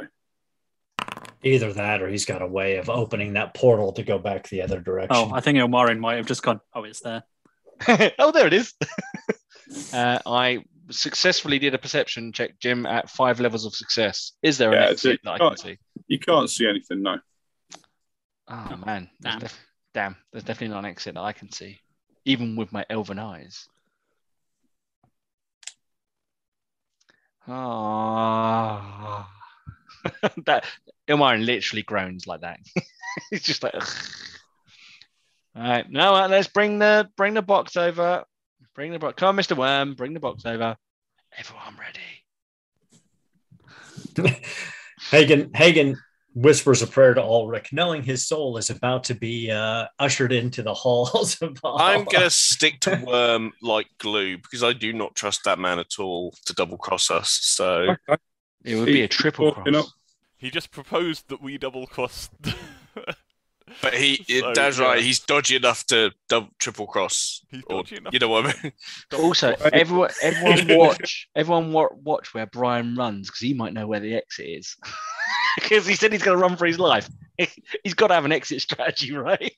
Either that or he's got a way of opening that portal to go back the other direction. Oh, I think Ilmarin might have just gone. Oh, it's there. oh, there it is. uh, I successfully did a perception check, Jim, at five levels of success. Is there an exit that I can see? you can't see anything. No, Oh man, there's Damn. def- damn, there's definitely not an exit that I can see, even with my elven eyes. Ah, that Ilmarin literally groans like that. He's just like, "Ugh." all right, now uh, let's bring the bring the box over. Bring the box. Come on, Mister Worm, bring the box over. Everyone ready? Hagen Hagen whispers a prayer to Ulric, knowing his soul is about to be uh, ushered into the halls of I'm gonna stick to worm like glue because I do not trust that man at all to double cross us. So It would be a triple walking cross. up. He just proposed that we double cross. But he, So, that's yeah. right. He's dodgy enough to double, triple cross. He's Or, enough. you know what I mean? Also, everyone, everyone watch, everyone watch where Brian runs because he might know where the exit is. Because he said he's going to run for his life. He's got to have an exit strategy, right?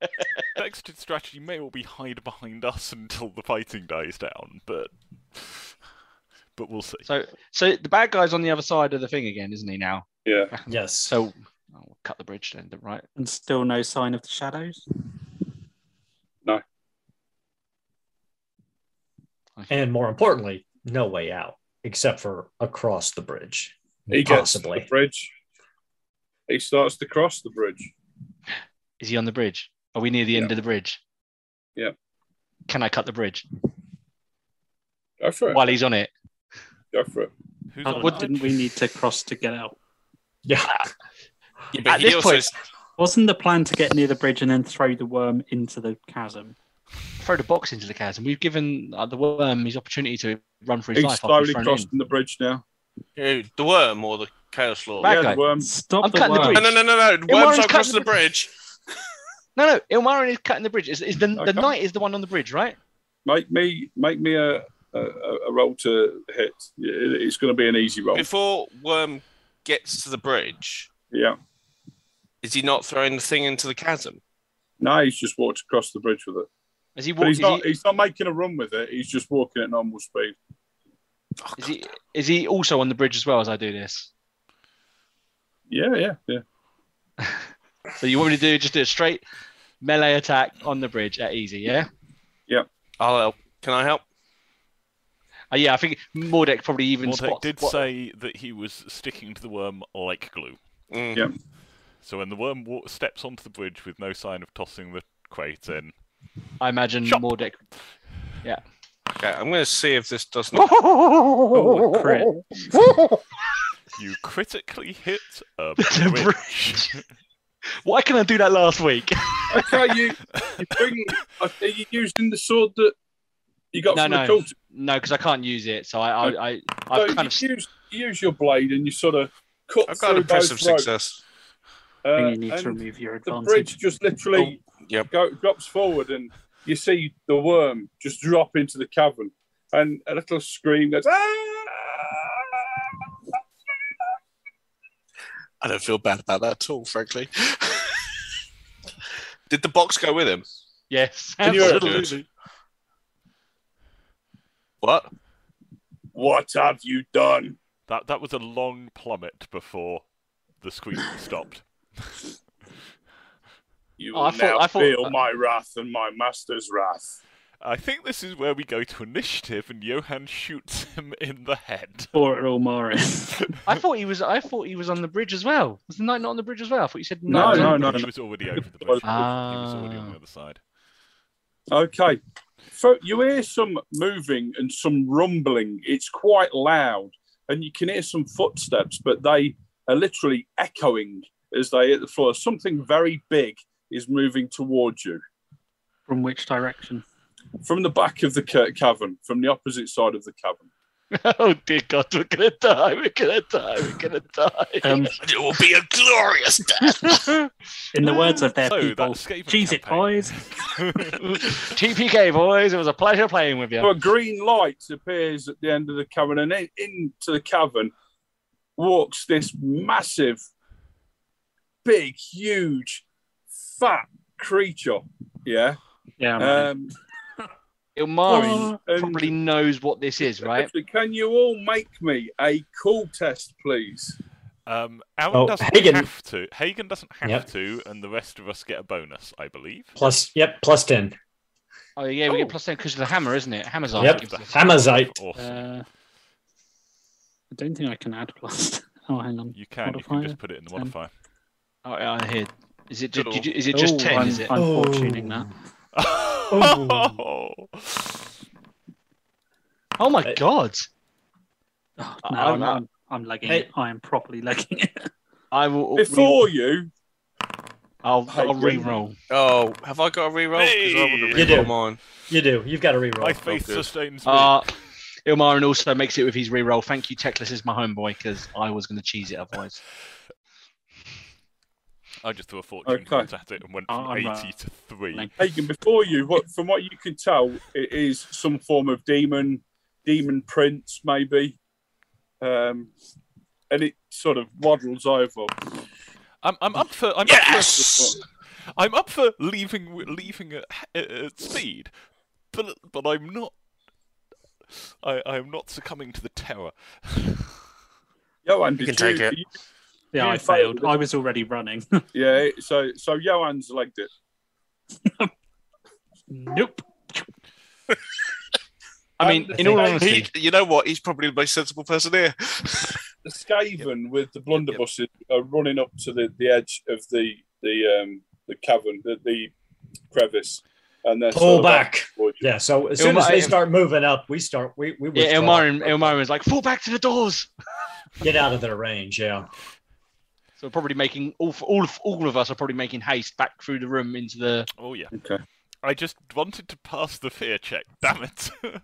exit strategy may well be hide behind us until the fighting dies down, but but we'll see. So, so the bad guy's on the other side of the thing again, isn't he now? Yeah, yes. So, oh, I'll cut the bridge then, right? And still no sign of the shadows. No. And more importantly, no way out except for across the bridge. He gets to the bridge. He starts to cross the bridge. Is he on the bridge? Are we near the end of the bridge? Yeah. Can I cut the bridge Go for it. while he's on it? Go for it. Who's Oh, what that? didn't we need to cross to get out? Yeah. Yeah, At but he this also point- Wasn't the plan to get near the bridge and then throw the worm into the chasm? Throw the box into the chasm. We've given uh, the worm his opportunity to run for his He's life. after slowly crossing in. the bridge now. Who, the worm or the chaos lord. Bad yeah, guy. the worm. Stop I'm the cutting the worm. bridge. No, no, no, no, no. Ilmarin's Worm's not crossing the the bridge. No, no, Ilmarin is cutting the bridge. Is, is the, the Okay. knight is the one on the bridge, right? Make me make me a a, a roll to hit. It- It's going to be an easy roll. Before Worm gets to the bridge, Yeah. is he not throwing the thing into the chasm? No, he's just walked across the bridge with it. Is he, But walk, he's is, not. he, He's not making a run with it. He's just walking at normal speed. Oh, is he is he also on the bridge as well as I do this? Yeah, yeah, yeah. So you want me to do just do a straight melee attack on the bridge at easy, yeah? Yep. I'll help. Can I help? Uh, yeah, I think Mordek probably even Mordek spots. did what- say that he was sticking to the worm like glue. Mm. Yeah. So when the worm wa- steps onto the bridge with no sign of tossing the crate in, I imagine Chop. Mordek. Okay, I'm going to see if this doesn't. Oh, a crit. you critically hit a The bridge. Why can I do that last week? Okay, you you bring. Are you using the sword that you got No, from no. the cult? no, because I can't use it. So I, I, I So I've you kind of. use you use your blade and you sort of cut I've got through impressive both success. I Uh, think you need to and remove your the bridge just literally Yep. go, drops forward and you see the worm just drop into the cavern and a little scream goes ah! I don't feel bad about that at all, frankly. Did the box go with him? Yes, Can you- absolutely. What? what have you done That that was a long plummet before the scream stopped. you Oh, will I thought- now I thought- feel my wrath and my master's wrath I think this is where we go to initiative, and Johan shoots him in the head. Or Ilmarin. I thought he was. I thought he was on the bridge as well. Was the knight not on the bridge as well? I thought you said No, knight no, no, he bridge. was already over the bridge. he was already on the other side. Okay. So you hear some moving and some rumbling. It's quite loud, and you can hear some footsteps, but they are literally echoing as they hit the floor. Something very big is moving towards you From which direction? from the back of the cavern, from the opposite side of the cavern. Oh dear God, we're gonna die. We're gonna die. We're gonna die. Um, It will be a glorious death. in the words of their So, people, that cheese it, boys. TPK boys, it was a pleasure playing with you. So a green light appears at the end of the cavern, and in, into the cavern walks this massive, big, huge, fat creature. Yeah. Yeah, right. Um, Ilmarin and- probably knows what this is, right? Can you all make me a cool test, please? Um, Aaron Oh, doesn't Hagen- have to. Hagen doesn't have Yep. to, and the rest of us get a bonus, I believe. Plus, yep, plus 10. Oh yeah, we Oh. get plus ten because of the hammer, isn't it? Hammer's on. Yep. gives Hammerzite. Awesome. Uh, I don't think I can add plus. Oh, hang on. you can. You can just put it in the 10. modifier. Oh, yeah, I hear. Is it? Did, did you, is it just Oh, ten? I'm, Is it? I'm Oh. fortuning that. Oh. Oh my Hey. God! Oh, I- no, I'm- I'm, I'm, I'm legging Hey. it. I am properly legging it. I will. Before you, I'll, Hey, I'll re-roll. Oh, have I got a reroll? Because I would have You do. mine. You do. You've got to reroll. My faith good. sustains me. Uh, Ilmarin also makes it with his re-roll. Thank you, Teclis is my homeboy because I was going to cheese it otherwise. I just threw a fortune Okay. point at it and went from Oh, I'm, uh, 80 to 3. like- Hagen, before you, what from what you can tell, it is some form of demon, demon prince, maybe. Um, and it sort of waddles over. I'm, I'm up for. I'm Yes! Up for, I'm up for leaving leaving at, at speed, but but I'm not. I I am not succumbing to the terror. Johan, You can take you, it. you- Yeah, You I failed. failed. I was already running. yeah, so so Johan's legged it. nope. I mean, Um, in all honesty, He, you know what? He's probably the most sensible person here. The Skaven with the blunderbusses are running up to the, the edge of the the um the cavern, the, the crevice, and they're Pull sort back. Yeah, so as soon as they start moving up, we start. We, we yeah, withdraw. Ilmarin, Ilmarin was like, "Fall back to the doors." Get out of their range, yeah. So probably making all all of all of us are probably making haste back through the room into the. Oh yeah. Okay. I just wanted to pass the fear check. Damn it.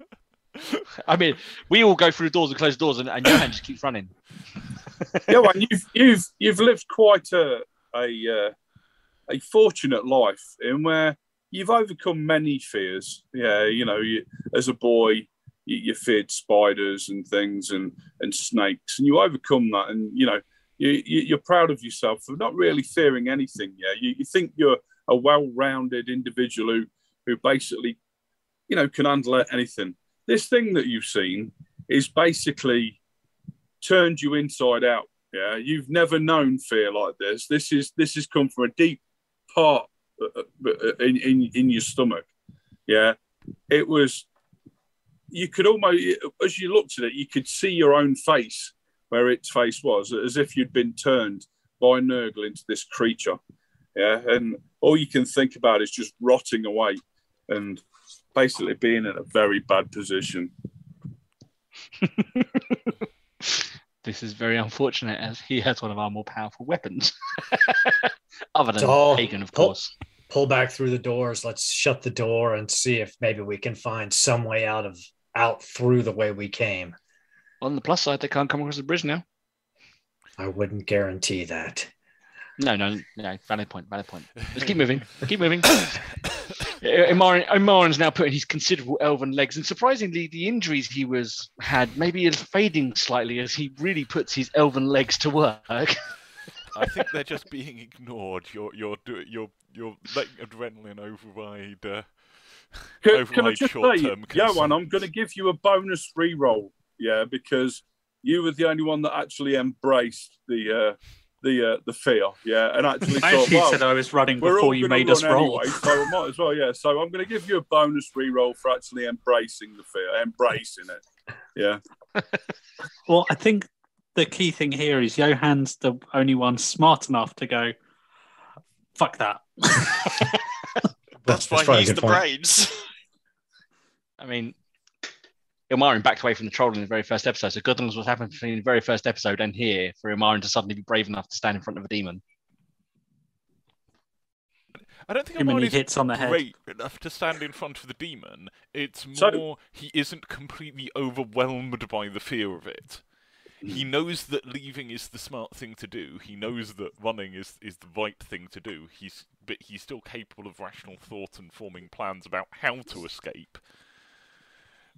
I mean, we all go through the doors and close the doors, and, and Johan just keeps running. Johan, you've you've you've lived quite a a uh, a fortunate life in where you've overcome many fears. Yeah, you know, you, as a boy, you, you feared spiders and things and and snakes, and you overcome that, and you know, you, you you're proud of yourself for not really fearing anything. Yeah, you, you think you're a well-rounded individual who who basically, you know, can handle anything. This thing that you've seen is basically turned you inside out. Yeah, you've never known fear like this. This is this has come from a deep part uh, uh, in in, in your stomach. Yeah, it was. You could almost, as you looked at it, you could see your own face where its face was, as if you'd been turned by Nurgle into this creature. Yeah, and all you can think about is just rotting away and basically being in a very bad position. This is very unfortunate as he has one of our more powerful weapons. Other than Oh, Hagen, of pull- course. Pull back through the doors. Let's shut the door and see if maybe we can find some way out of out through the way we came. On the plus side, they can't come across the bridge now. I wouldn't guarantee that. No, no, no. Valid point. Valid point. Let's keep moving. Keep moving. Ilmarin, Ilmarin's now putting his considerable elven legs, and surprisingly, the injuries he was had maybe is fading slightly as he really puts his elven legs to work. I think they're just being ignored. You're you're do- you're you're letting adrenaline override. Uh, Can, can I just say, short-term Johan, concern. I'm going to give you a bonus re-roll, yeah, because you were the only one that actually embraced the uh, the uh, the fear. Yeah, and actually I thought, actually well, said I was running before you gonna made us run roll. anyway, so I might as well. Yeah, so I'm going to give you a bonus re-roll for actually embracing the fear, embracing it. Yeah. Well, I think the key thing here is Johan's the only one smart enough to go, fuck that. That's That's why he's the point. brains. I mean, Ilmarin backed away from the troll in the very first episode. So good things what happened between the very first episode and here for Ilmarin to suddenly be brave enough to stand in front of a demon. I don't think Too many Armani's hits on the head. great enough to stand in front of the demon. It's So- more he isn't completely overwhelmed by the fear of it. He hmm. knows that leaving is the smart thing to do. He knows that running is, is the right thing to do. He's but he's still capable of rational thought and forming plans about how to escape,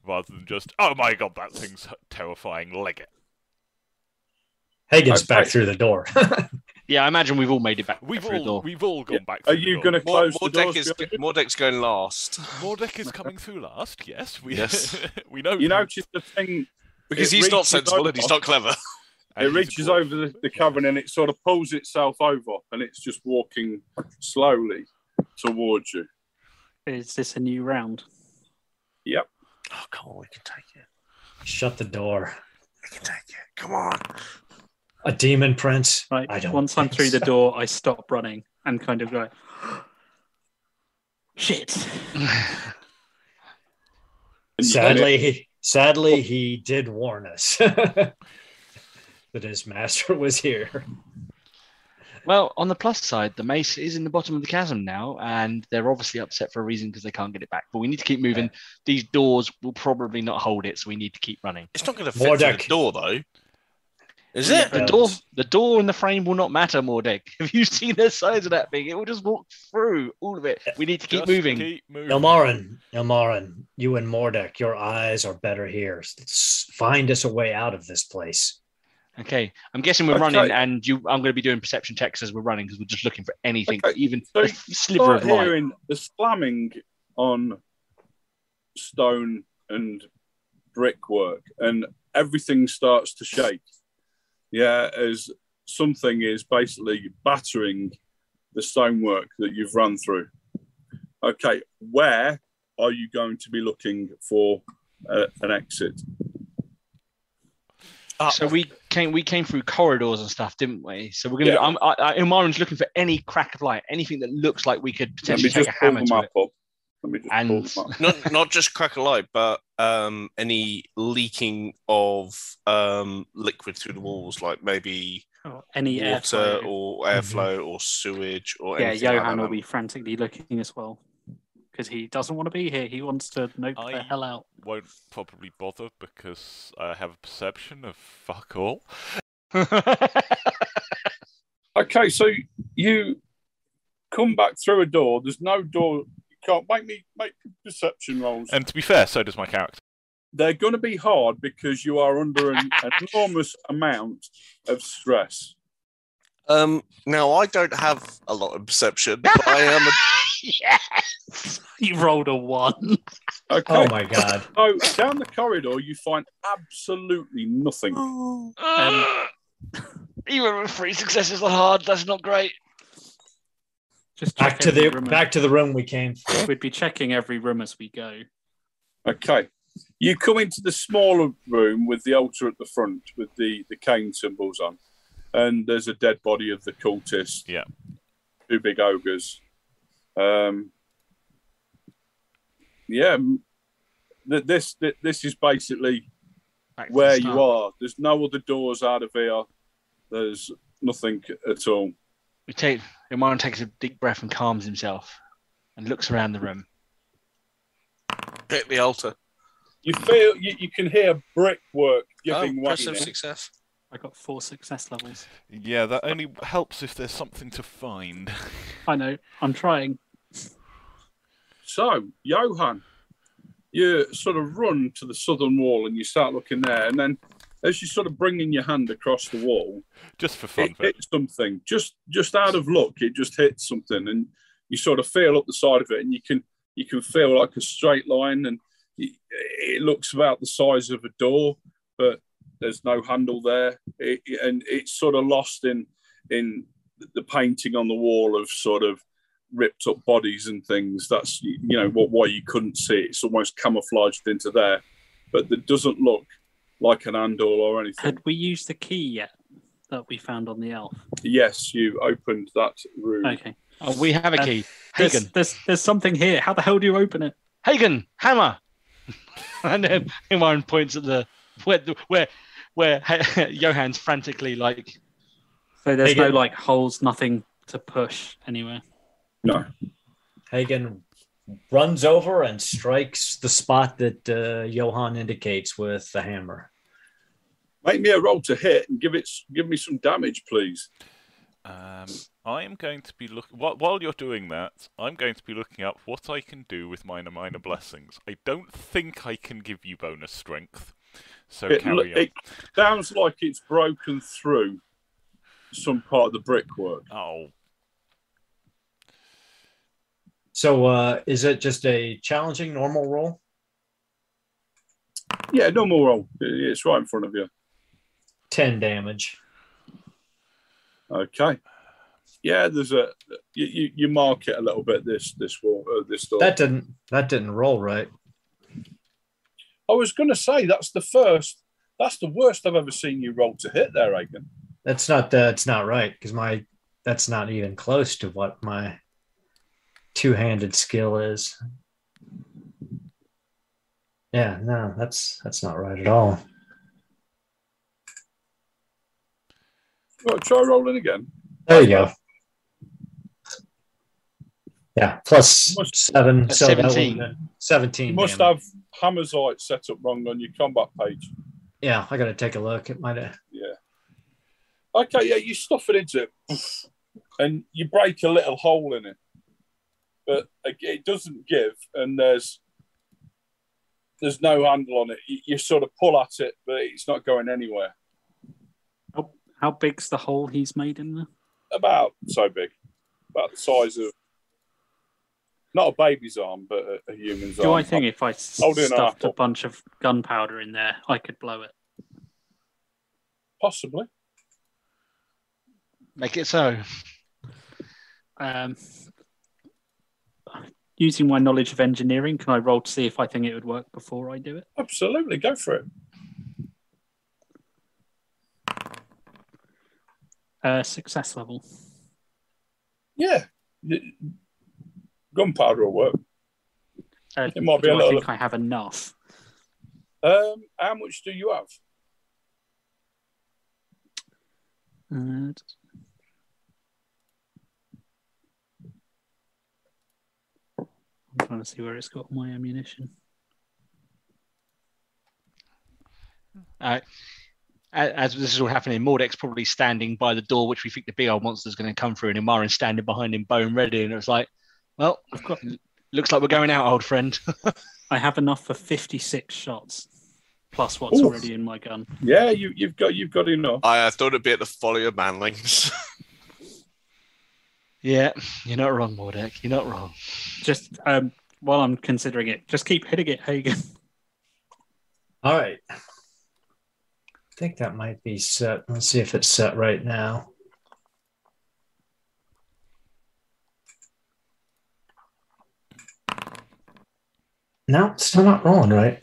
rather than just oh my god that thing's terrifying. Leg it. Hagen's Okay. back through the door. Yeah, I imagine we've all made it back We've through the all door. we've all gone Yeah. back. Are you the going to door. close the Mordek doors? is behind? Mordek's going last Mordek is coming through last. Yes, we Yes. we know. You that. notice the thing because he's not reaches sensible and he's not clever. It reaches over the, the cavern and it sort of pulls itself over and it's just walking slowly towards you. Is this a new round? Yep. Oh, come on, we can take it. Shut the door. We can take it. Come on. A demon prince. Right. I don't Once I'm think through the door, I stop running and kind of go, shit. Sadly, he, sadly, he did warn us that his master was here. Well, on the plus side, the mace is in the bottom of the chasm now, and they're obviously upset for a reason because they can't get it back. But we need to keep moving. These doors will probably not hold it, so we need to keep running. It's not going to fit through Mordek. the door though. Is it? The door, the door and the frame will not matter, Mordek. Have you seen the size of that thing? It will just walk through all of it. We need to keep Just moving. Keep moving. Ilmarin, Ilmarin, you and Mordek, your eyes are better here. Find us a way out of this place. Okay, I'm guessing we're Okay. running, and you. I'm going to be doing perception checks as we're running because we're just looking for anything, Okay, even so a sliver of light. hearing the slamming on stone and brickwork, and everything starts to shake. Yeah, as something is basically battering the stonework that you've run through. Okay, where are you going to be looking for uh, an exit? Uh, So we came, we came through corridors and stuff, didn't we? So we're gonna. Yeah. I'm, I, I, Ilmarin's looking for any crack of light, anything that looks like we could Let me potentially take just a pull hammer them to up. it. up. Let me just pull And- them up. not not just crack a light, but um, any leaking of um, liquid through the walls, like maybe Or any water airflow. or airflow or sewage or Yeah, anything like Johan that. will be frantically looking as well because he doesn't want to be here. He wants to nope the hell out. Won't probably bother because I have a perception of fuck all. Okay, so you come back through a door. There's no door. You can't make me make perception rolls. And to be fair, so does my character. They're going to be hard because you are under an enormous amount of stress. Um, now I don't have a lot of perception, but I am. A, yes. He rolled a one. Okay. Oh my god. So down the corridor, you find absolutely nothing. Um, Um, even with three successes on hard, that's not great. Just Back to the room. back to the room we came from. We'd be checking every room as we go. Okay. You come into the smaller room with the altar at the front with the, the Khaine symbols on. And there's a dead body of the cultist. Yeah. Two big ogres. Um, yeah. m- This, this is basically Back where you are. There's no other doors out of here. There's nothing at all. We take Ilmarin takes a deep breath and calms himself, and looks around the room. hit the altar. You feel you, you can hear brickwork Oh, giving way. impressive success. I got four success levels. Yeah, that only helps if there's something to find. I know. I'm trying. So, Johan, you sort of run to the southern wall and you start looking there, and then as you sort of bringing your hand across the wall, Just for fun. it hits something. Just just out of luck, it just hits something, and you sort of feel up the side of it, and you can you can feel like a straight line, and it, it looks about the size of a door, but there's no handle there, it, and it's sort of lost in in the painting on the wall of sort of ripped up bodies and things. That's you know what why you couldn't see it. It's almost camouflaged into there, but it doesn't look like an Andor or anything. Had we used the key yet that we found on the elf? Yes, you opened that room. Okay. Oh, we have a Uh, key. There's, Hagen, there's there's something here. How the hell do you open it? Hagen, hammer. and then Ilmarin points at the where where where Johan's frantically like So there's no like holes, nothing to push anywhere. No. Hagen runs over and strikes the spot that uh, Johan indicates with the hammer. Make me a roll to hit and give it give me some damage, please. Um, I am going to be look while, while you're doing that. I'm going to be looking up what I can do with minor minor blessings. I don't think I can give you bonus strength, so It, carry on. it sounds like it's broken through some part of the brickwork. Oh, So, uh, is it just a challenging normal roll? Yeah, normal roll. It's right in front of you. 10 damage. Okay. Yeah, there's a you, you, you mark it a little bit. This this wall uh, this door. That didn't that didn't roll right. I was going to say that's the first. That's the worst I've ever seen you roll to hit there, Aiken. That's not that's not right because my that's not even close to what my two-handed skill is. Yeah, no, that's that's not right at all. Right, try rolling again. There you go. Yeah, plus Must- seven, so 17. would've seventeen. You must damage. have Hammersite set up wrong on your combat page. Yeah, I got to take a look. It might have. Yeah. Okay, yeah, you stuff it into it, and you break a little hole in it, but it it doesn't give, and there's there's no handle on it. You, you sort of pull at it, but it's not going anywhere. How, how big's the hole he's made in there? About so big, about the size of not a baby's arm, but a, a human's Do arm. Do I think if I s- Hold it in stuffed a bunch of gunpowder in there, I could blow it? Possibly. make it so. Um, using my knowledge of engineering, can I roll to see if I think it would work before I do it? Absolutely, go for it. Uh, success level. Yeah, gunpowder will work. Uh, It might be a I little- think I have enough. Um, how much do you have? Uh, I'm trying to see where it's got my ammunition. Uh, as this is all happening, Mordek's probably standing by the door, which we think the big old monster's going to come through, and Ilmarin standing behind him, bone ready. And it's like, well, I've got. looks like we're going out, old friend. I have enough for 56 shots, plus what's Oof. already in my gun. Yeah, you, you've got you've got enough. I uh, thought it'd be at the folly of manlings. yeah, you're not wrong, Mordek. You're not wrong. Just um, while I'm considering it, just keep hitting it, Hagen. All right. I think that might be set. Let's see if it's set right now. No, still not rolling right.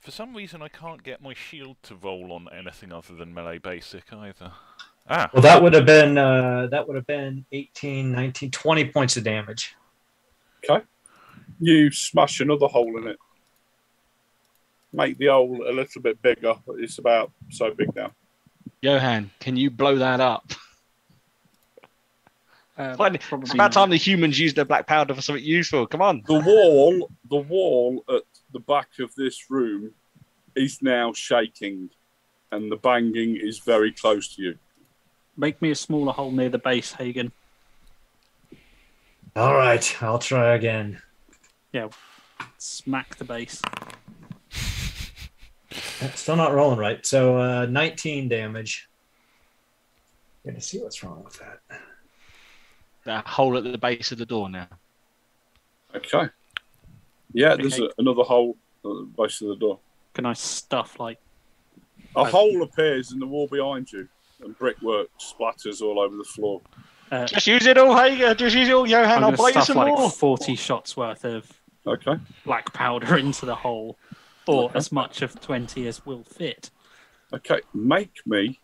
for some reason I can't get my shield to roll on anything other than melee basic either. Ah, Well, that would have been uh, that would have been 18, 19, 20 points of damage. Okay. You smash another hole in it. Make the hole a little bit bigger. It's about so big now. Johan, can you blow that up? Uh, Fine, probably It's about time the humans used their black powder for something useful. Come on. The wall, the wall at the back of this room is now shaking, and the banging is very close to you. Make me a smaller hole near the base, Hagen. All right, I'll try again. Yeah, smack the base. Still not rolling right. So uh, 19 damage. Gonna see what's wrong with that. That hole at the base of the door now. Okay. Yeah, there's a, another hole at the base of the door. Can I stuff like A hole appears in the wall behind you. And brickwork splatters all over the floor. Uh, Just use it all, hey, uh, just use it all, Johan. I'm I'll buy you some like more. 40 shots worth of Okay. black powder into the hole, or Okay. as much of 20 as will fit. Okay. Make me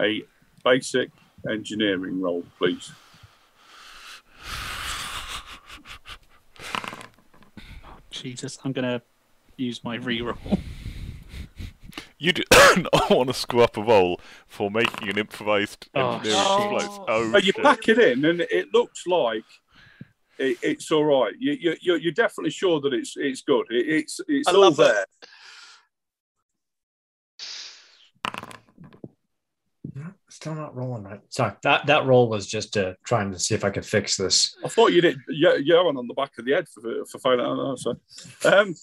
a basic engineering roll, please. Jesus, I'm going to use my reroll. You do not want to screw up a roll for making an improvised Oh, engineering shit. explosive. Oh, But you shit. pack it in, and it looks like it, it's all right. You, you, you're, you're definitely sure that it's it's good. It, it's it's I all love there. Still not rolling right. Sorry, that that roll was just uh, trying to see if I could fix this. I thought you did. Yeah, yeah, one on the back of the head for for failing. I so, um,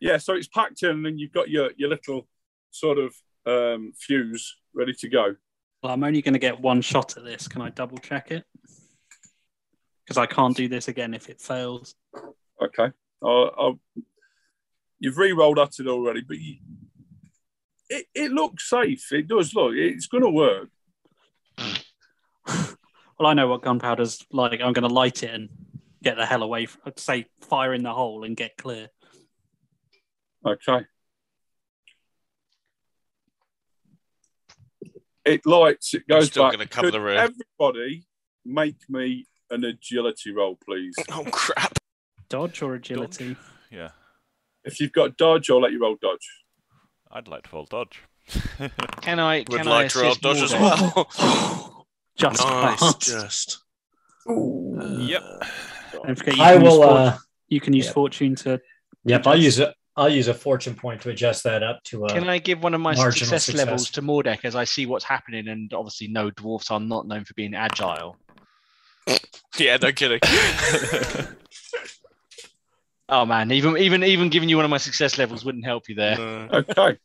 yeah. So it's packed in, and you've got your your little sort of um, fuse ready to go. Well, I'm only going to get one shot at this. Can I double check it? Because I can't do this again if it fails. Okay. Uh, I'll, you've re-rolled at it already, but you, it it looks safe. It does look. It's going to work. Well, I know what gunpowder's like. I'm going to light it and get the hell away. From, say, fire in the hole and get clear. Okay. It lights, it goes still back. gonna cover Could the room. Everybody make me an agility roll, please. Oh crap! Dodge or agility? Yeah, If you've got dodge, I'll let you roll dodge. I'd like to roll dodge. Can I? Would can like I to roll dodge as well. Just nice, passed. just. Yep. Don't forget, you I can, use, will. Uh, you can use yeah. fortune to. yep, I'll use it. I'll use a fortune point to adjust that up to. a. Can I give one of my Marginal success, success. levels to Mordek as I see what's happening? And obviously, no dwarfs are not known for being agile. Yeah, no kidding. Oh man, even even even giving you one of my success levels wouldn't help you there. Uh, Okay.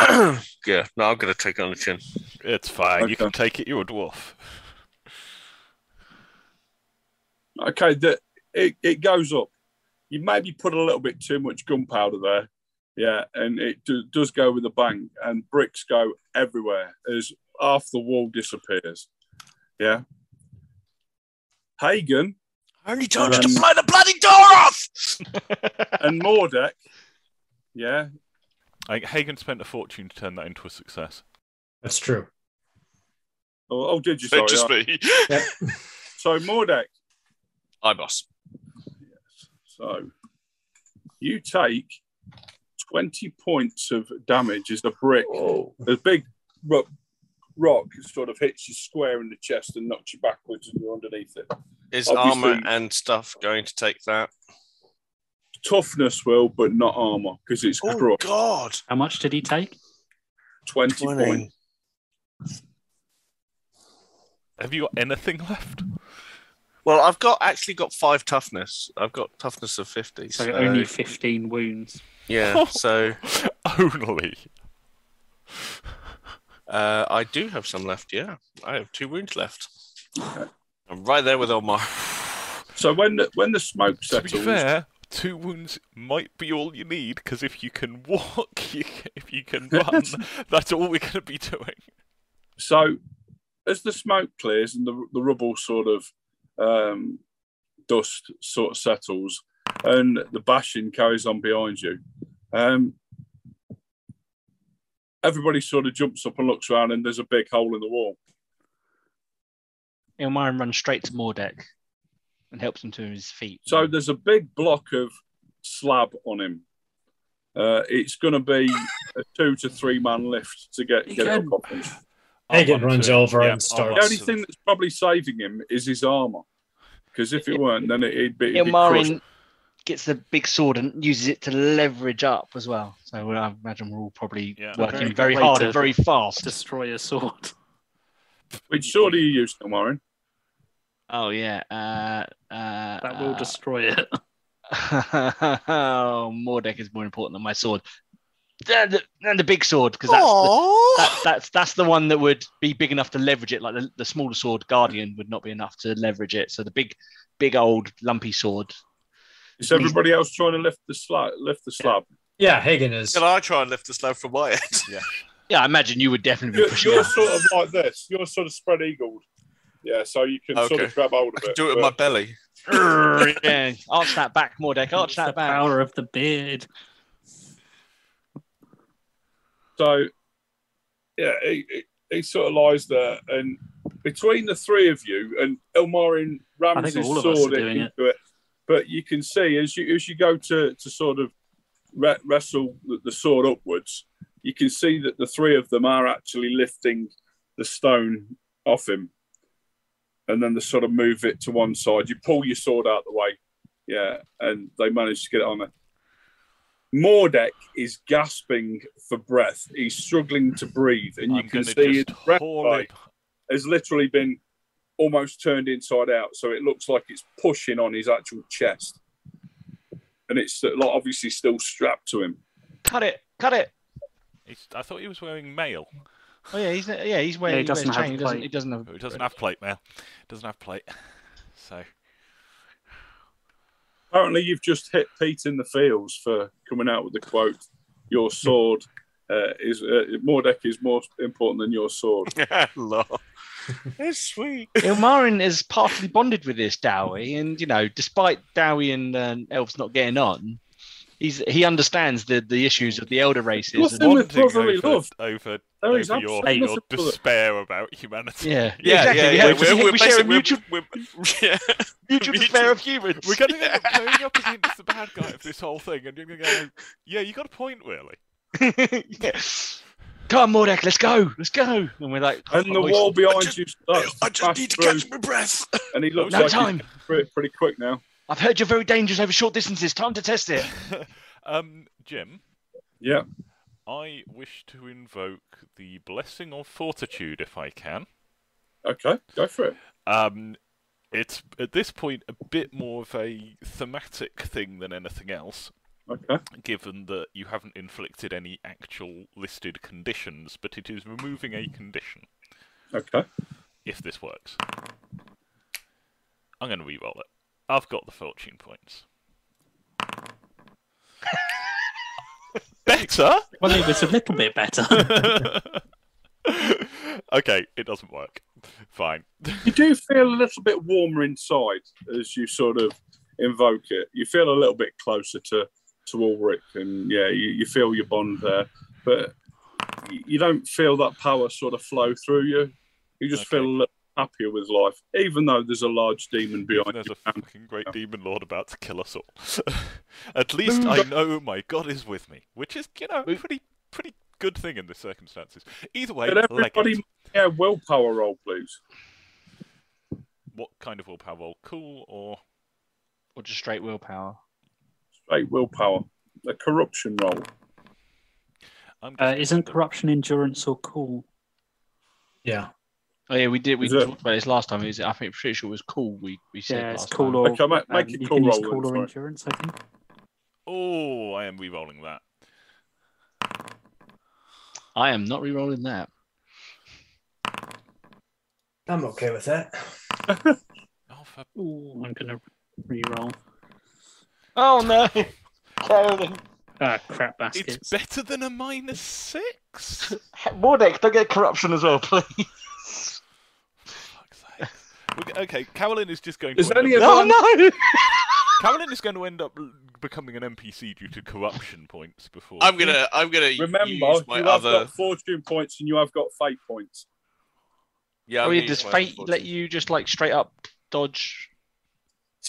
yeah, no, I'm gonna take it on the chin. It's fine. You can take it. You're a dwarf. Okay. The, it, it goes up. You maybe put a little bit too much gunpowder there. Yeah. And it do, does go with a bang, and bricks go everywhere as half the wall disappears. Yeah. Hagen I only told you to blow the bloody door off. and Mordek. Yeah. I, Hagen spent a fortune to turn that into a success. that's true. Oh, oh did you? Sorry. Just me. Yep. So Mordek. Hi, boss. So you take 20 points of damage as the brick, the big rock, rock sort of hits you square in the chest and knocks you backwards and you're underneath it. Is Obviously- armor and stuff going to take that? Toughness will, but not armor because it's Oh crushed. God! How much did he take? 20, 20. points. Have you got anything left? Well, I've got actually got five toughness. I've got toughness of fifty. So So, only 15 wounds. yeah. So Only. uh, I do have some left. Yeah, I have two wounds left. I'm right there with Omar. So when the, when the smoke settles, To be fair, two wounds might be all you need because if you can walk, you if you can run, that's all we're going to be doing. so as the smoke clears and the, the rubble sort of um, dust sort of settles and the bashing carries on behind you, um, everybody sort of jumps up and looks around and there's a big hole in the wall. Ilmarin runs straight to Mordek and helps him to his feet. So there's a big block of slab on him. Uh, it's going to be a two to three man lift to get, You get it up off him. I'll Hagen runs to- over yeah, and I'll starts- The only thing that's probably saving him is his armor. Because if it weren't, then it, would be, it'd be crushed. Ilmarin gets the big sword and uses it to leverage up as well. So I imagine we're all probably Yeah. working Very very, hard and very fast. Destroy a sword. Which sword do you use, Warren? Oh yeah, uh, uh, That will uh, destroy it. oh, Mordek is more important than my sword. And the, and the big sword because that's the, that, that's that's the one that would be big enough to leverage it. Like the, the smaller sword, Guardian, would not be enough to leverage it. So the big, big old lumpy sword. Is everybody else trying to lift the slab? Lift the slab. Yeah, Hagen is. Can I try and lift the slab from my end? Yeah. Yeah, I imagine you would definitely be You're, you're sort of like this. You're sort of spread eagled. Yeah, so you can sort of grab hold I of can it. do it with but- my belly. yeah, arch that back, Mordek. Arch that back. power of the beard. So, yeah, he, he, sort of lies there, and between the three of you, and Ilmarin rams his all of us sword doing into it. But you can see as you as you go to to sort of re- wrestle the, the sword upwards, you can see that the three of them are actually lifting the stone off him, and then they sort of move it to one side. You pull your sword out the way, yeah, and they manage to get it on there. Mordek is gasping for breath. He's struggling to breathe, and you I'm can see his just breath haul bite it. has literally been almost turned inside out. So it looks like it's pushing on his actual chest, and it's like obviously still strapped to him. Cut it, cut it. He's, I thought he was wearing mail. Oh yeah, he's yeah, he's wearing. Yeah, he he doesn't wears have chain. He doesn't. plate. He doesn't have. Oh, he doesn't have plate mail. Doesn't have plate. So Apparently, you've just hit Pete in the fields for coming out with the quote, "Your sword uh, is uh, Mordek is more important than your sword." Lol. It's sweet. Ilmarin is partly bonded with this Dawi, and you know, despite Dawi and uh, elves not getting on, he's he understands the the issues of the elder races. Nothing And, with bonding brotherly over, love. over, over your, your nothing for the- despair about humanity. yeah, Yeah, exactly. yeah, we, yeah. have- We're, we we're share a basically- mutual, we're, we're, yeah. mutual despair of humans. We're going up, going up against the bad guy of this whole thing, and you're going to go, yeah, you got a point, really. yeah. Come on, Mordek, let's go, let's go. And we're like, And the oh, wall behind just- you starts I just pass need to through, catch my breath. and he looks No like time. he's pretty, pretty quick now. I've heard you're very dangerous over short distances. Time to test it. um, Jim, Yeah, I wish to invoke the blessing of fortitude if I can. okay, go for it. Um, it's at this point a bit more of a thematic thing than anything else, Okay, given that you haven't inflicted any actual listed conditions, but it is removing a condition. okay. If this works, I'm going to re-roll it. I've got the fortune points. Better. Well, it was a little bit better. okay, it doesn't work. Fine. You do feel a little bit warmer inside as you sort of invoke it. You feel a little bit closer to to Ulric, and yeah, you, you feel your bond there, but you you don't feel that power sort of flow through you. You just Okay. feel a little happier with life, even though there's a large demon behind There's you. a fucking great demon lord about to kill us all. At least I know my god is with me, which is, you know, pretty pretty good thing in the circumstances. Either way, Could everybody, yeah, willpower roll, please. What kind of willpower roll? Cool or Or just straight willpower. Straight willpower. A corruption roll. Uh, isn't corruption endurance or cool? Yeah. Oh yeah, we did. We Is it- talked about this last time. Is it? I think pretty sure it was cool. We we said Yeah, it's last cool time. or Okay, make, make um, it you cool can use roll. cool then, or sorry. endurance. I think. Oh, I am re-rolling that. I am not re-rolling that. I'm okay with that. Oh, for Ooh, I'm gonna re-roll. Oh no, Carolyn. Ah, crap it's better than a minus six. Mordek, don't get corruption as well, please. Fuck's sake. We're go- Okay, Carolyn is just going to. Is up- of Oh no! Carolyn is going to end up becoming an NPC due to corruption points before. I'm gonna, I'm gonna Remember, use my you have got fortune points and you have got fate points. Yeah, Oh I'm yeah, does fate fortune. let you just like straight up dodge?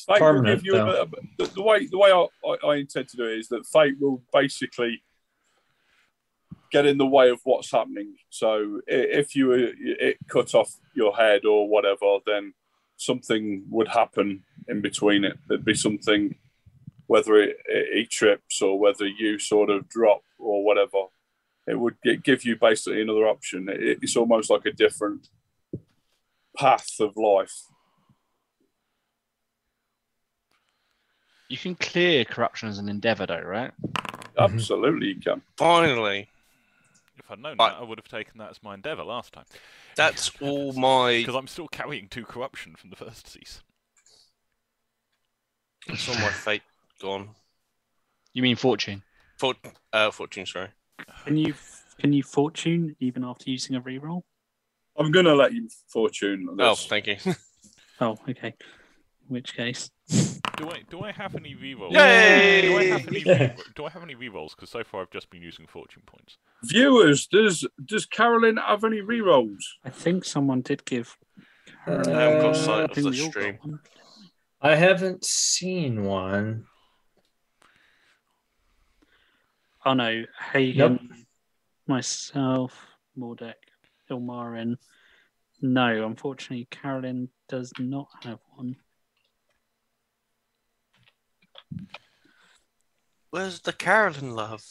Fate will give you a, though. the, the way the way I, I, I intend to do it is that fate will basically get in the way of what's happening. So if you were it cut off your head or whatever, then something would happen in between it. There'd be something, whether it, it, he trips or whether you sort of drop or whatever. It would gi- give you basically another option. It, it's almost like a different path of life. You can clear corruption as an endeavor, though, right? Mm-hmm. Absolutely, you can. Finally, If I'd known Right. that, I would have taken that as my endeavour last time. that's all my. Because I'm still carrying two corruption from the first season. That's all my fate gone. You mean fortune? Fort, uh, fortune, sorry. Can you Can you fortune even after using a reroll? I'm going to let you fortune. Oh, thank you. Oh, okay. In which case, Do I do I have any rerolls? Yay! Do I have any re- do I have any rerolls? Because so far I've just been using fortune points. Viewers, does does Carolyn have any rerolls? I think someone did give. Uh, I haven't got sight of the we all got stream. I haven't seen one. Oh no, Hagen, myself, Mordek, Ilmarin. No, unfortunately, Carolyn does not have one. Where's the Carolyn love?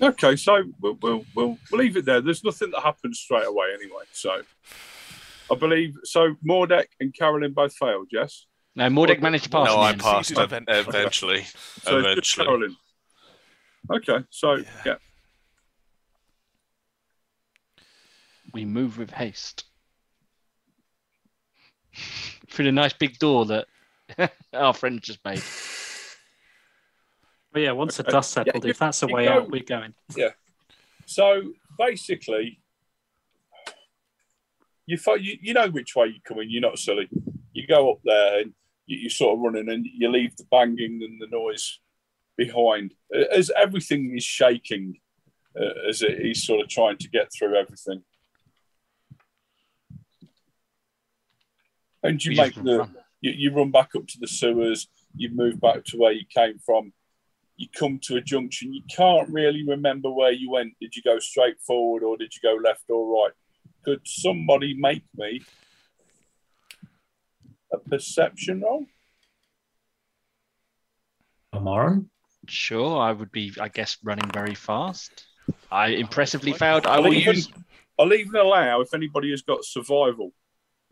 Okay, so we'll, we'll we'll we'll leave it there. There's nothing that happens straight away anyway. So I believe so. Mordek and Carolyn both failed. Yes. No, Mordek managed to pass. no, I passed Easy to ev- vent. eventually. So it's eventually. Carolyn. Okay, so yeah. We move with haste. Through the nice big door that our friend just made. But yeah, once the dust settled, Yeah, if that's the way go. out, we're going. Yeah. So basically, you, fo- you you know which way you're coming. You're not silly. You go up there and you, you're sort of running, and you leave the banging and the noise behind. As everything is shaking, uh, as it, he's sort of trying to get through everything. And you We make the run. You, you run back up to the sewers, you move back to where you came from, you come to a junction, you can't really remember where you went. Did you go straight forward or did you go left or right? Could somebody make me a perception roll? Ilmarin? Sure, I would be, I guess, running very fast. I impressively failed. I I'll will even, use. I'll even allow if anybody has got survival,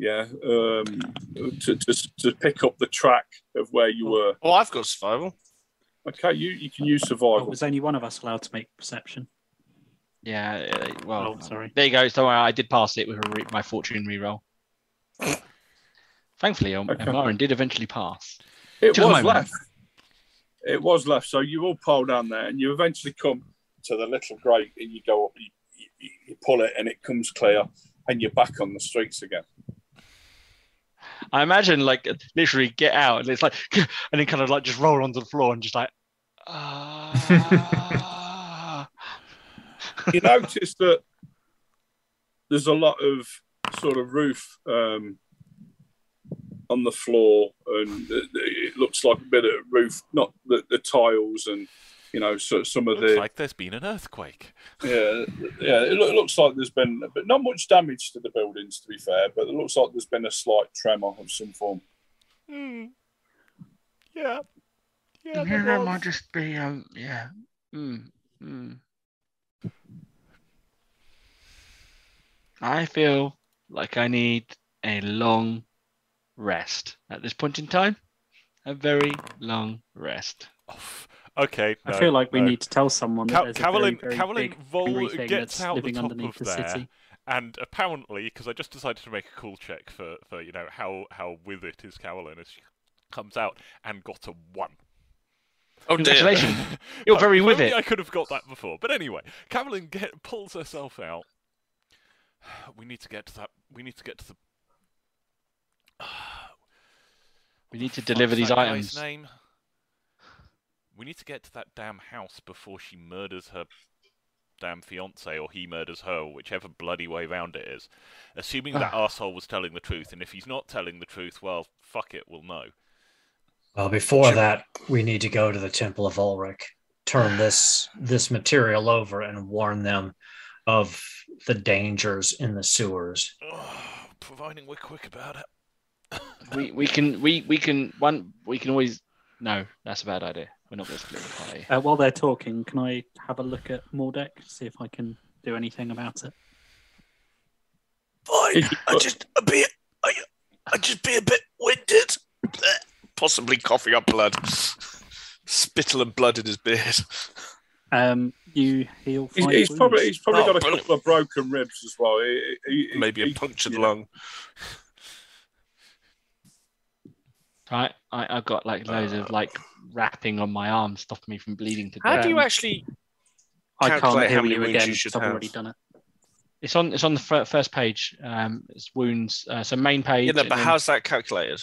yeah, um, to, to, to pick up the track of where you were. Oh, I've got survival. Okay, you, you can use Oh, survival. was only one of us allowed to make perception? Yeah, uh, well, Oh, sorry. there you go. So I did pass it with a re- my fortune reroll. Thankfully, um, Okay. Marin did eventually pass. It Took was moment. left. It was left. So you all pile down there, and you eventually come to the little grate, and you go up. You, you, you pull it, and it comes clear, and you're back on the streets again. I imagine, like, literally get out, and it's like, and then kind of like just roll onto the floor and just like, ah. You notice that there's a lot of sort of roof um, on the floor, and it, it looks like a bit of roof, not the, the tiles, and you know, so, some of Looks the like there's been an earthquake. Yeah, yeah. It, loo- it looks like there's been, but not much damage to the buildings, to be fair. But it looks like there's been a slight tremor of some form. Hmm. Yeah. Yeah. Yeah, that might just be, um, yeah. Mm, mm. I feel like I need a long rest at this point in time. A very long rest. Oh, f- okay. I feel like we no. need to tell someone that Ca- there's Carolyn, a very, very Carolyn big Vol angry thing gets that's out the living top underneath of the there, city. and apparently, because I just decided to make a cool check for, for you know how how with it is Carolyn as she comes out and got a one. Oh dear. Congratulations. You're very with only it. I could have got that before, but anyway, Carolyn get, pulls herself out. We need to get to that. We need to get to the. We need to deliver these items. Name? We need to get to that damn house before she murders her damn fiance, or he murders her, whichever bloody way round it is. Assuming that ah. arsehole was telling the truth, and if he's not telling the truth, well, fuck it, we'll know. Well, before that, we need to go to the Temple of Ulric, turn this this material over, and warn them of the dangers in the sewers. providing we're quick about it. We we can we we can one we can always no that's a bad idea. We're not going to split the party. Uh, while they're talking, can I have a look at Mordek, see if I can do anything about it? Fine. I just a bit. I, I just be a bit winded. Possibly coughing up blood. Spittle and blood in his beard. Um, you heal He's, he's probably he's probably Oh, got a couple of broken ribs as well. He- he- he- Maybe a he- punctured yeah. lung. Right, I I've got like loads of like wrapping on my arm, stopping me from bleeding to death. How death. do you actually? I can't calculate heal you again. you should I've have. already done it. It's on. It's on the fir- first page. Um, it's wounds. Uh, so main page. Yeah, no, and but then, how's that calculated?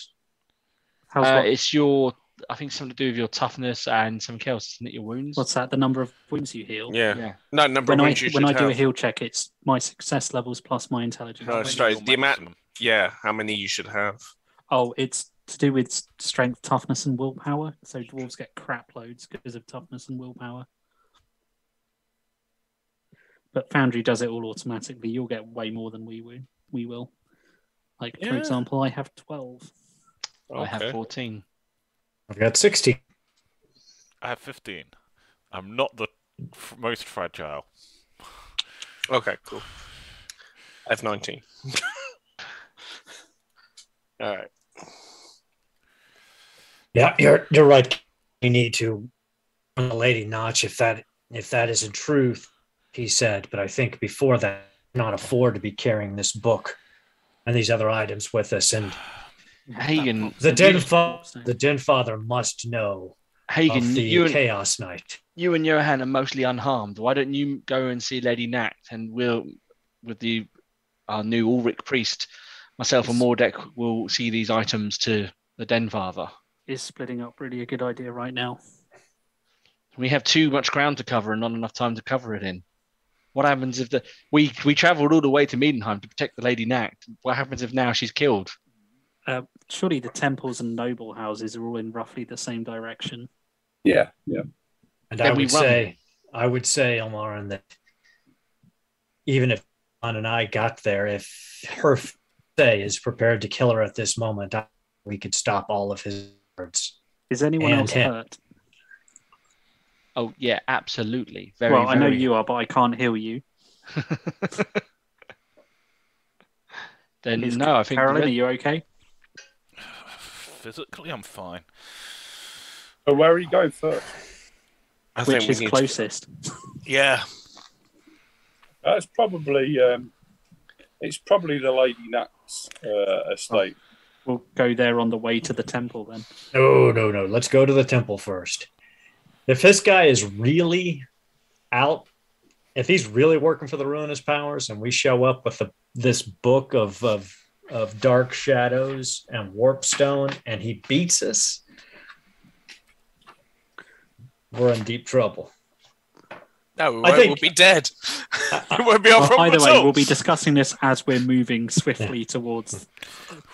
How's uh, it's your. I think something to do with your toughness and something else, isn't it? Your wounds. What's that? The number of wounds you heal. Yeah. Yeah. No, number When of I wounds you when I do a heal check, it's my success levels plus my intelligence. No, sorry, your the amount- Yeah, how many you should have. Oh, it's to do with strength, toughness, and willpower. So dwarves get crap loads because of toughness and willpower. But Foundry does it all automatically. You'll get way more than we will. We will. Like for Yeah. example, I have twelve. I have 14. I've got 16. I have 15. I'm not the f- most fragile. Okay, cool. I have 19. All right. Yeah, you're you're right. We need to on the Lady Notch if that if that isn't truth, he said. But I think before that, not afford to be carrying this book and these other items with us. And Hagen, uh, the you- Den fa- the Den Father must know Hagen, the you and, Chaos Knight. you and Johan are mostly unharmed. Why don't you go and see Lady Nact and we'll, with the our new Ulric priest, myself and Mordek will see these items to the Den Father. Is splitting up really a good idea right now? We have too much ground to cover and not enough time to cover it in. What happens if the we we travelled all the way to Middenheim to protect the Lady Nact? What happens if now she's killed? Uh, surely the temples and noble houses are all in roughly the same direction. Yeah, yeah. And Then I would say, I would say, Ilmarin, that even if John and I got there, if her say is prepared to kill her at this moment, we could stop all of his words. Is anyone And else him. hurt? Oh yeah, absolutely. Very. well, I know you are, but I can't heal you. then Is no, I think Carolyn, are you okay? Physically, I'm fine. So where are you going first? I Which we is need to- closest? Yeah. That's probably um, it's probably the Lady Nat's uh, estate. We'll go there on the way to the temple then. No, no, no. Let's go to the temple first. If this guy is really out, if he's really working for the ruinous powers, and we show up with the, this book of, of of dark shadows and warpstone, and he beats us, we're in deep trouble. No, we I won't, think- we'll be dead. I- it won't be our Well, problem either way, all. we'll be discussing this as we're moving swiftly towards.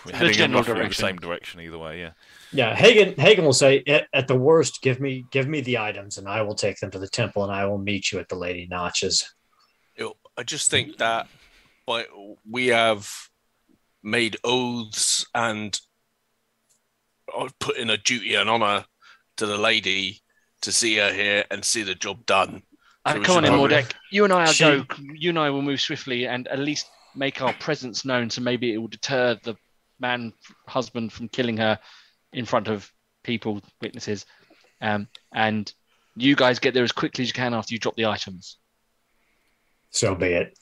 We're The heading in general roughly the direction. same direction either way, yeah. Yeah, Hagen Hagen will say at, at the worst, give me give me the items, and I will take them to the temple, and I will meet you at the Lady Notches. You know, I just think that by, we have made oaths and uh, put in a duty and honor to the lady to see her here and see the job done. Uh, So come on in, probably- Mordek. You and I will go. You and I will move swiftly and at least make our presence known. So maybe it will deter the man husband from killing her in front of people, witnesses. Um, and you guys get there as quickly as you can after you drop the items, So be it.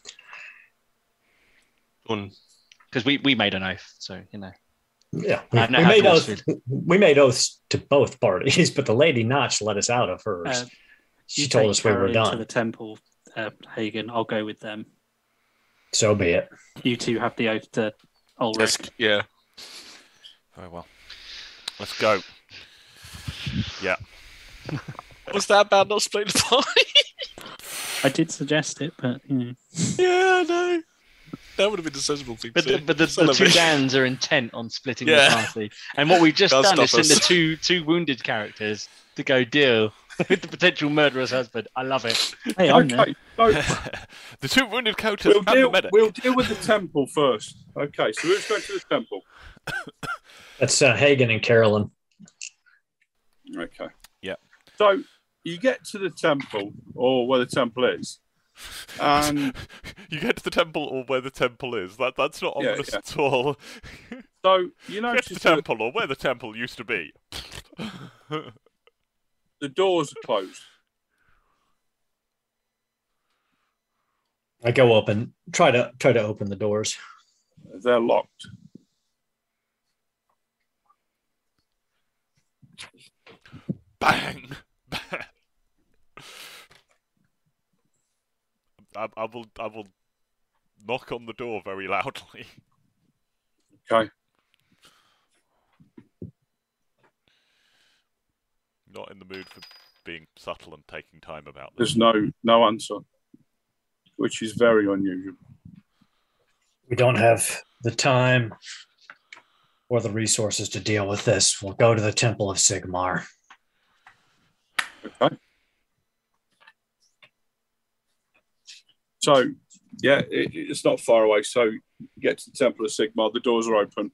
Done. because we, we made an oath. So you know. Yeah, we, we made dwarves oath, we made oaths to both parties, but the Lady Notch let us out of hers. Uh, she told take us we were Carolyn done. to the temple, uh, Hagen. I'll go with them. So be it. You two have the oath to Ulric. Let's- yeah. Very well. Let's go. Yeah. Was that about not splitting the pie? I did suggest it, but you know, yeah, I know. That would have been the sensible thing But to the, but the, the two a- Dans are intent on splitting Yeah. the party, and what we've just Can't done is stop send the two two wounded characters to go deal with the potential murderous husband. I love it. hey, I'm there. Okay, so the two wounded characters we'll and the deal, medic. we'll deal with the temple first. Okay, so who's going to the temple? That's uh, Hagen and Carolyn. Okay. Yeah. So you get to the temple, or where the temple is, and you get to the temple or where the temple is. That that's not Yeah, ominous yeah. at all. so you get to the notice that temple or where the temple used to be. The doors are closed. I go up and try to try to open the doors. They're locked. Bang! I, I will I will knock on the door very loudly. Okay. Not in the mood for being subtle and taking time about this. There's no no answer, which is very unusual. We don't have the time or the resources to deal with this. We'll go to the Temple of Sigmar. Okay. So, yeah, it, it's not far away. So, get to the Temple of Sigmar, the doors are open.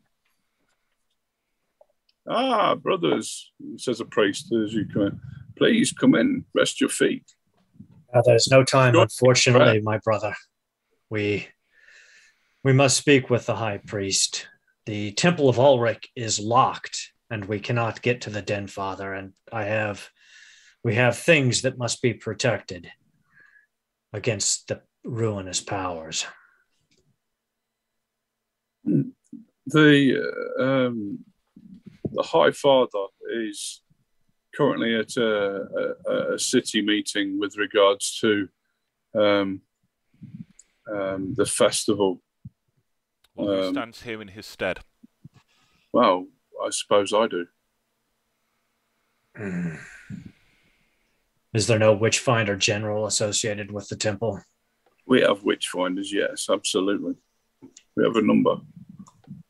Ah, brothers, says a priest as you come in. Please come in, rest your feet. Uh, there's no time, unfortunately, my brother. We we must speak with the high priest. The Temple of Ulric is locked, and we cannot get to the Den Father. And I have we have things that must be protected against the ruinous powers. The uh, um, the High Father is currently at a, a, a city meeting with regards to um, um, the festival. Well, who Um, stands here in his stead? Well, I suppose I do. Is there no Witchfinder General associated with the temple? We have witchfinders, yes, absolutely. We have a number.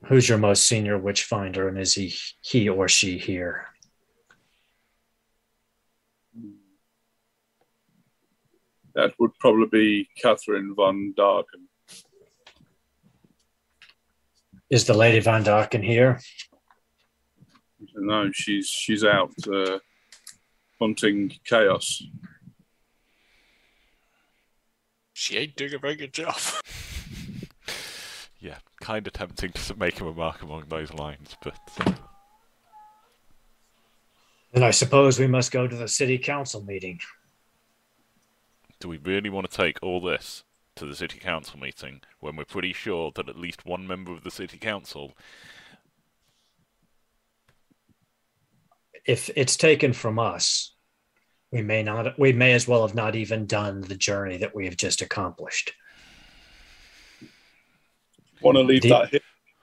Who's your most senior Witchfinder, and is he he or she here? That would probably be Catherine von Darken. Is the Lady von Darken here? No, she's she's out uh, hunting chaos. She ain't doing a very good job. Yeah, kind of tempting to make a remark along those lines, but uh, Then I suppose we must go to the city council meeting. do we really want to take all this to the city council meeting when we're pretty sure that at least one member of the city council If it's taken from us, we may not. We may as well have not even done the journey that we have just accomplished. Want to leave The- that here?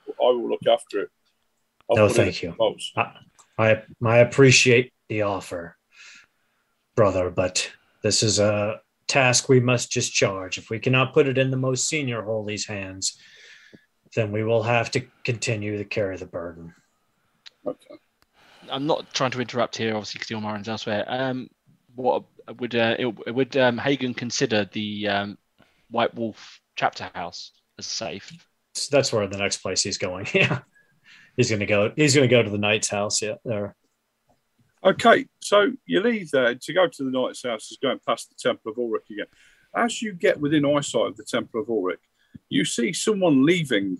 I will look after it. I'll No, put it thank you. post. I I appreciate the offer, brother, but this is a task we must discharge. If we cannot put it in the most senior holy's hands, then we will have to continue to carry the burden. Okay. I'm not trying to interrupt here, obviously, because Ilmarin's elsewhere. Um, what would uh, it, would um, Hagen consider the um, White Wolf chapter house as safe? So that's where the next place he's going. Yeah, he's gonna go. He's gonna go to the knight's house. Yeah, there. Okay, so you leave there to go to the knight's house is going past the Temple of Ulric again. As you get within eyesight of the Temple of Ulric, you see someone leaving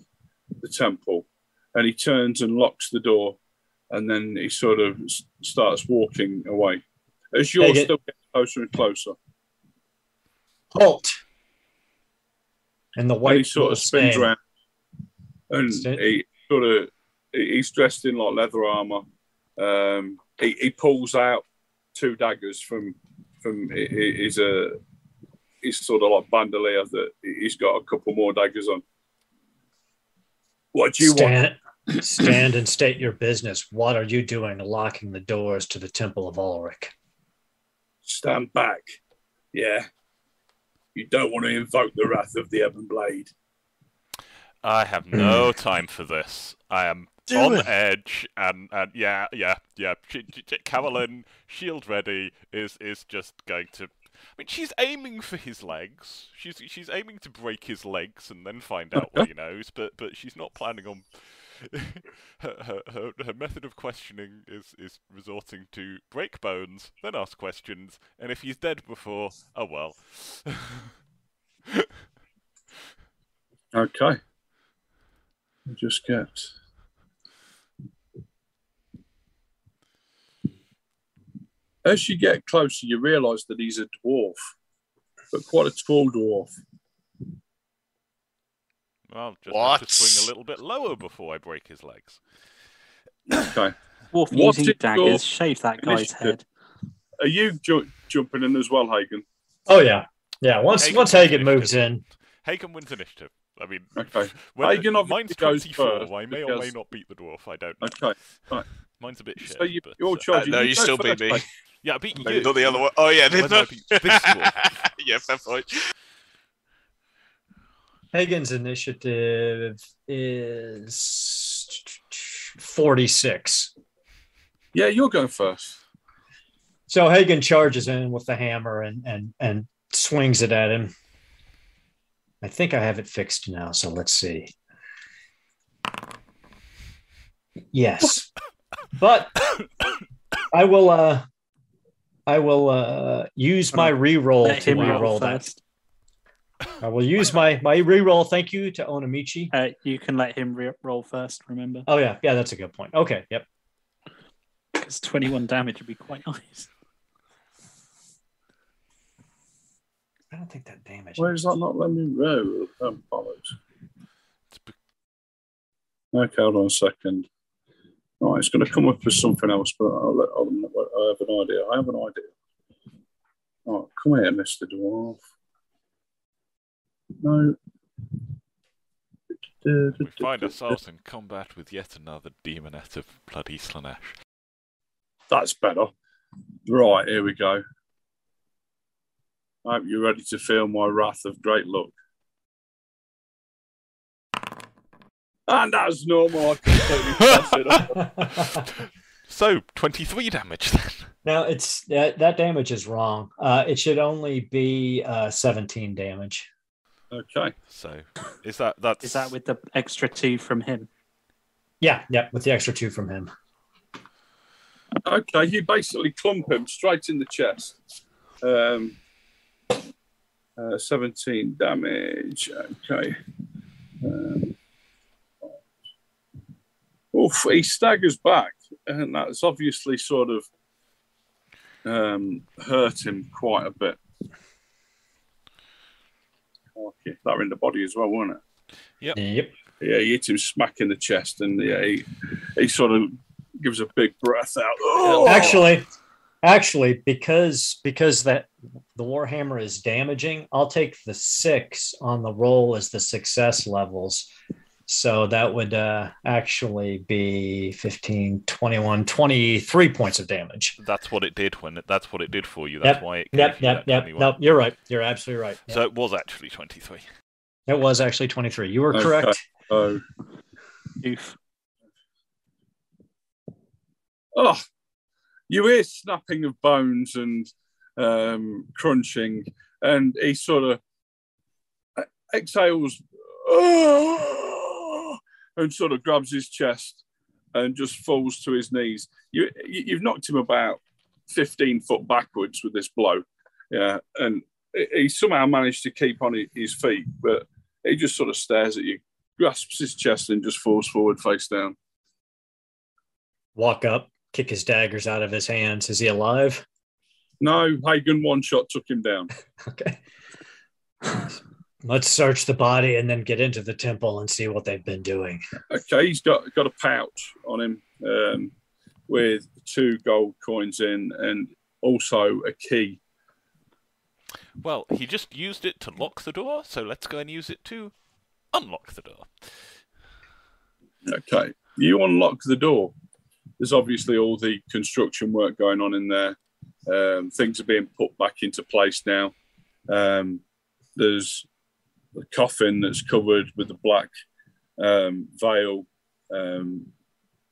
the temple and he turns and locks the door and then he sort of starts walking away. As you're it. still getting closer and closer, Halt. And the and white he sort of spins around and he sort of he's dressed in like leather armor. Um, he, he pulls out two daggers from from hi- hi- his uh his sort of like bandolier that he's got a couple more daggers on. What do you want? stand, stand and state your business. What are you doing locking the doors to the Temple of Ulric? Stand back. Yeah. You don't want to invoke the wrath of the Ebon Blade. I have hmm. no time for this. I am Do on it. edge, and, and yeah, yeah, yeah. She, she, she- Carolyn, shield ready, is is just going to. I mean, she's aiming for his legs. She's she's aiming to break his legs and then find out what he knows. But but she's not planning on. her, her, her, her method of questioning is, is resorting to break bones, then ask questions, and if he's dead before, oh well. Okay. Just get. As you get closer, you realise that he's a dwarf, but quite a tall dwarf. Well, just have to swing a little bit lower before I break his legs. Okay. Wolf What using is your daggers shaved that guy's initiative? head. Are you ju- jumping in as well, Hagen? Oh yeah, Yeah, once Hagen once Hagen moves in, Hagen wins initiative. I mean, Okay. well, Hagen obviously mine's goes 24. first I may or may not beat the dwarf. I don't know. Okay. Mine's a bit shit. So you, but, you're uh, charging. no, you you still beat me. mate. yeah, I beat No, you. Not the other one. Oh yeah, When I beat this dwarf. yeah, fair point. Hagen's initiative is 46. Yeah, you're going first. So Hagen charges in with the hammer and and and swings it at him. I think I have it fixed now, so let's see. Yes. But I will uh I will uh use my reroll Let to reroll that. I will use my my reroll. Thank you to Onamichi. Uh, you can let him re- roll first. Remember, Oh yeah, yeah, that's a good point. Okay, yep. because twenty-one damage would be quite nice. I don't think that damage. Why is that not letting me roll? Oh, bollocks. Be- Okay, hold on a second. Right, it's going to come up with something else, but I'll let, I'll, I have an idea. I have an idea. Oh, come here, Mr. Dwarf. No. We find ourselves in combat with yet another demonette of bloody Slaanesh. That's better. Right, here we go. I hope you're ready to feel my wrath of great luck. And as normal, I completely pass it. So, 23 damage then. now it's that that damage is wrong. Uh, it should only be uh, 17 damage. Okay. So, is that that's Is that with the extra two from him? Yeah, yeah, with the extra two from him. Okay, you basically clump him straight in the chest. Um, uh, 17 damage. Okay. Um, oof, he staggers back, and that's obviously sort of um, hurt him quite a bit. Okay, that were in the body as well, wasn't it? Yep. Yeah, he hit him smack in the chest, and yeah, he, he sort of gives a big breath out. Oh! Actually, actually, because because that the warhammer is damaging, I'll take the six on the roll as the success levels. So that would uh, actually be 15, 21, 23 points of damage. that's what it did when it, that's what it did for you. That's Yep, why it gave Yep, you yep, yep. 21. Nope, you're right. You're absolutely right. Yep. So it was actually 23. it was actually 23. You were Okay. correct. Oh, Oof. oh, you hear snapping of bones and um, crunching, and he sort of exhales "Oh," and sort of grabs his chest and just falls to his knees. You, you you've knocked him about fifteen foot backwards with this blow, yeah, and he somehow managed to keep on his feet, but he just sort of stares at you, grasps his chest, and just falls forward face down. Walk up, kick his daggers out of his hands. Is he alive? No, Hagen one shot took him down. Okay. Let's search the body and then get into the temple and see what they've been doing. Okay, he's got got a pouch on him um, with two gold coins in, and also a key. Well, he just used it to lock the door, so let's go and use it to unlock the door. Okay, you unlock the door. There's obviously all the construction work going on in there. Um, things are being put back into place now. Um, there's the coffin that's covered with the black um, veil. Um,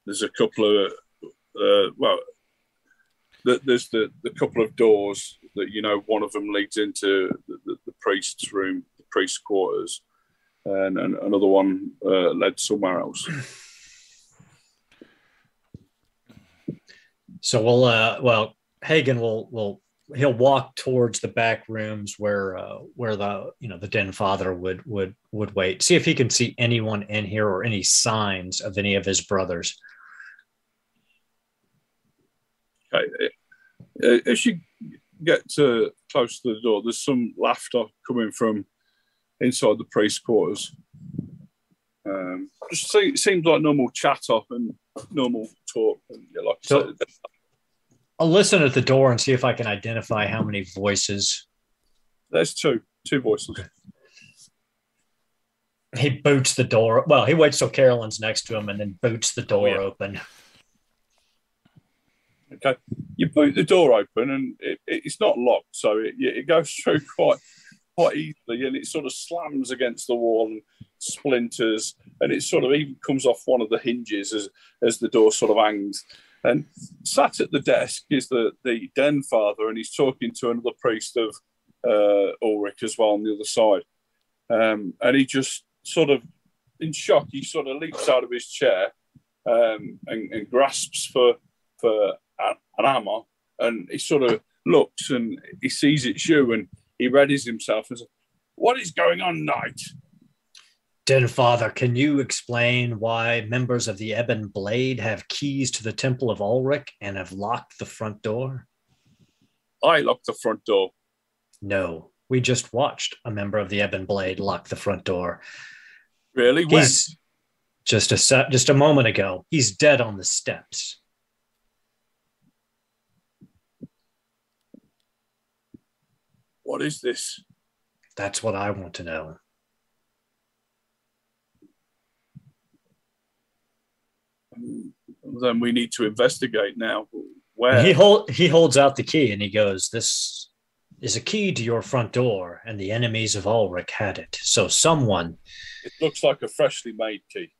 there's a couple of uh, well, th- there's the, the couple of doors that you know one of them leads into the, the, the priest's room, the priest's quarters, and, and another one uh, led somewhere else. So we'll uh well Hagen will will he'll walk towards the back rooms where uh where the you know the den father would would would wait. See if he can see anyone in here or any signs of any of his brothers. Okay. As you get to close to the door, there's some laughter coming from inside the priest's quarters. Um, just it seems like normal chatter and normal talk. And yeah, like So- said, I'll listen at the door and see if I can identify how many voices There's two, two voices. He boots the door. Well, he waits till Carolyn's next to him and then boots the door oh, yeah. open. Okay, you boot the door open and it, it's not locked, so it, it goes through quite quite easily, and it sort of slams against the wall and splinters, and it sort of even comes off one of the hinges as as the door sort of hangs. And sat at the desk is the the den father, and he's talking to another priest of uh, Ulric as well on the other side. Um, and he just sort of, in shock, he sort of leaps out of his chair um, and, and grasps for for an hammer, and he sort of looks and he sees it's you, and he readies himself and says, "What is going on, knight?" Den Father, can you explain why members of the Ebon Blade have keys to the Temple of Ulric and have locked the front door? I locked the front door. No, we just watched a member of the Ebon Blade lock the front door. Really? When? Just a just a moment ago. He's dead on the steps. What is this? That's what I want to know. Then we need to investigate now. Where? He hold he holds out the key and he goes, "This is a key to your front door, and the enemies of Ulric had it. So someone It looks like a freshly made key.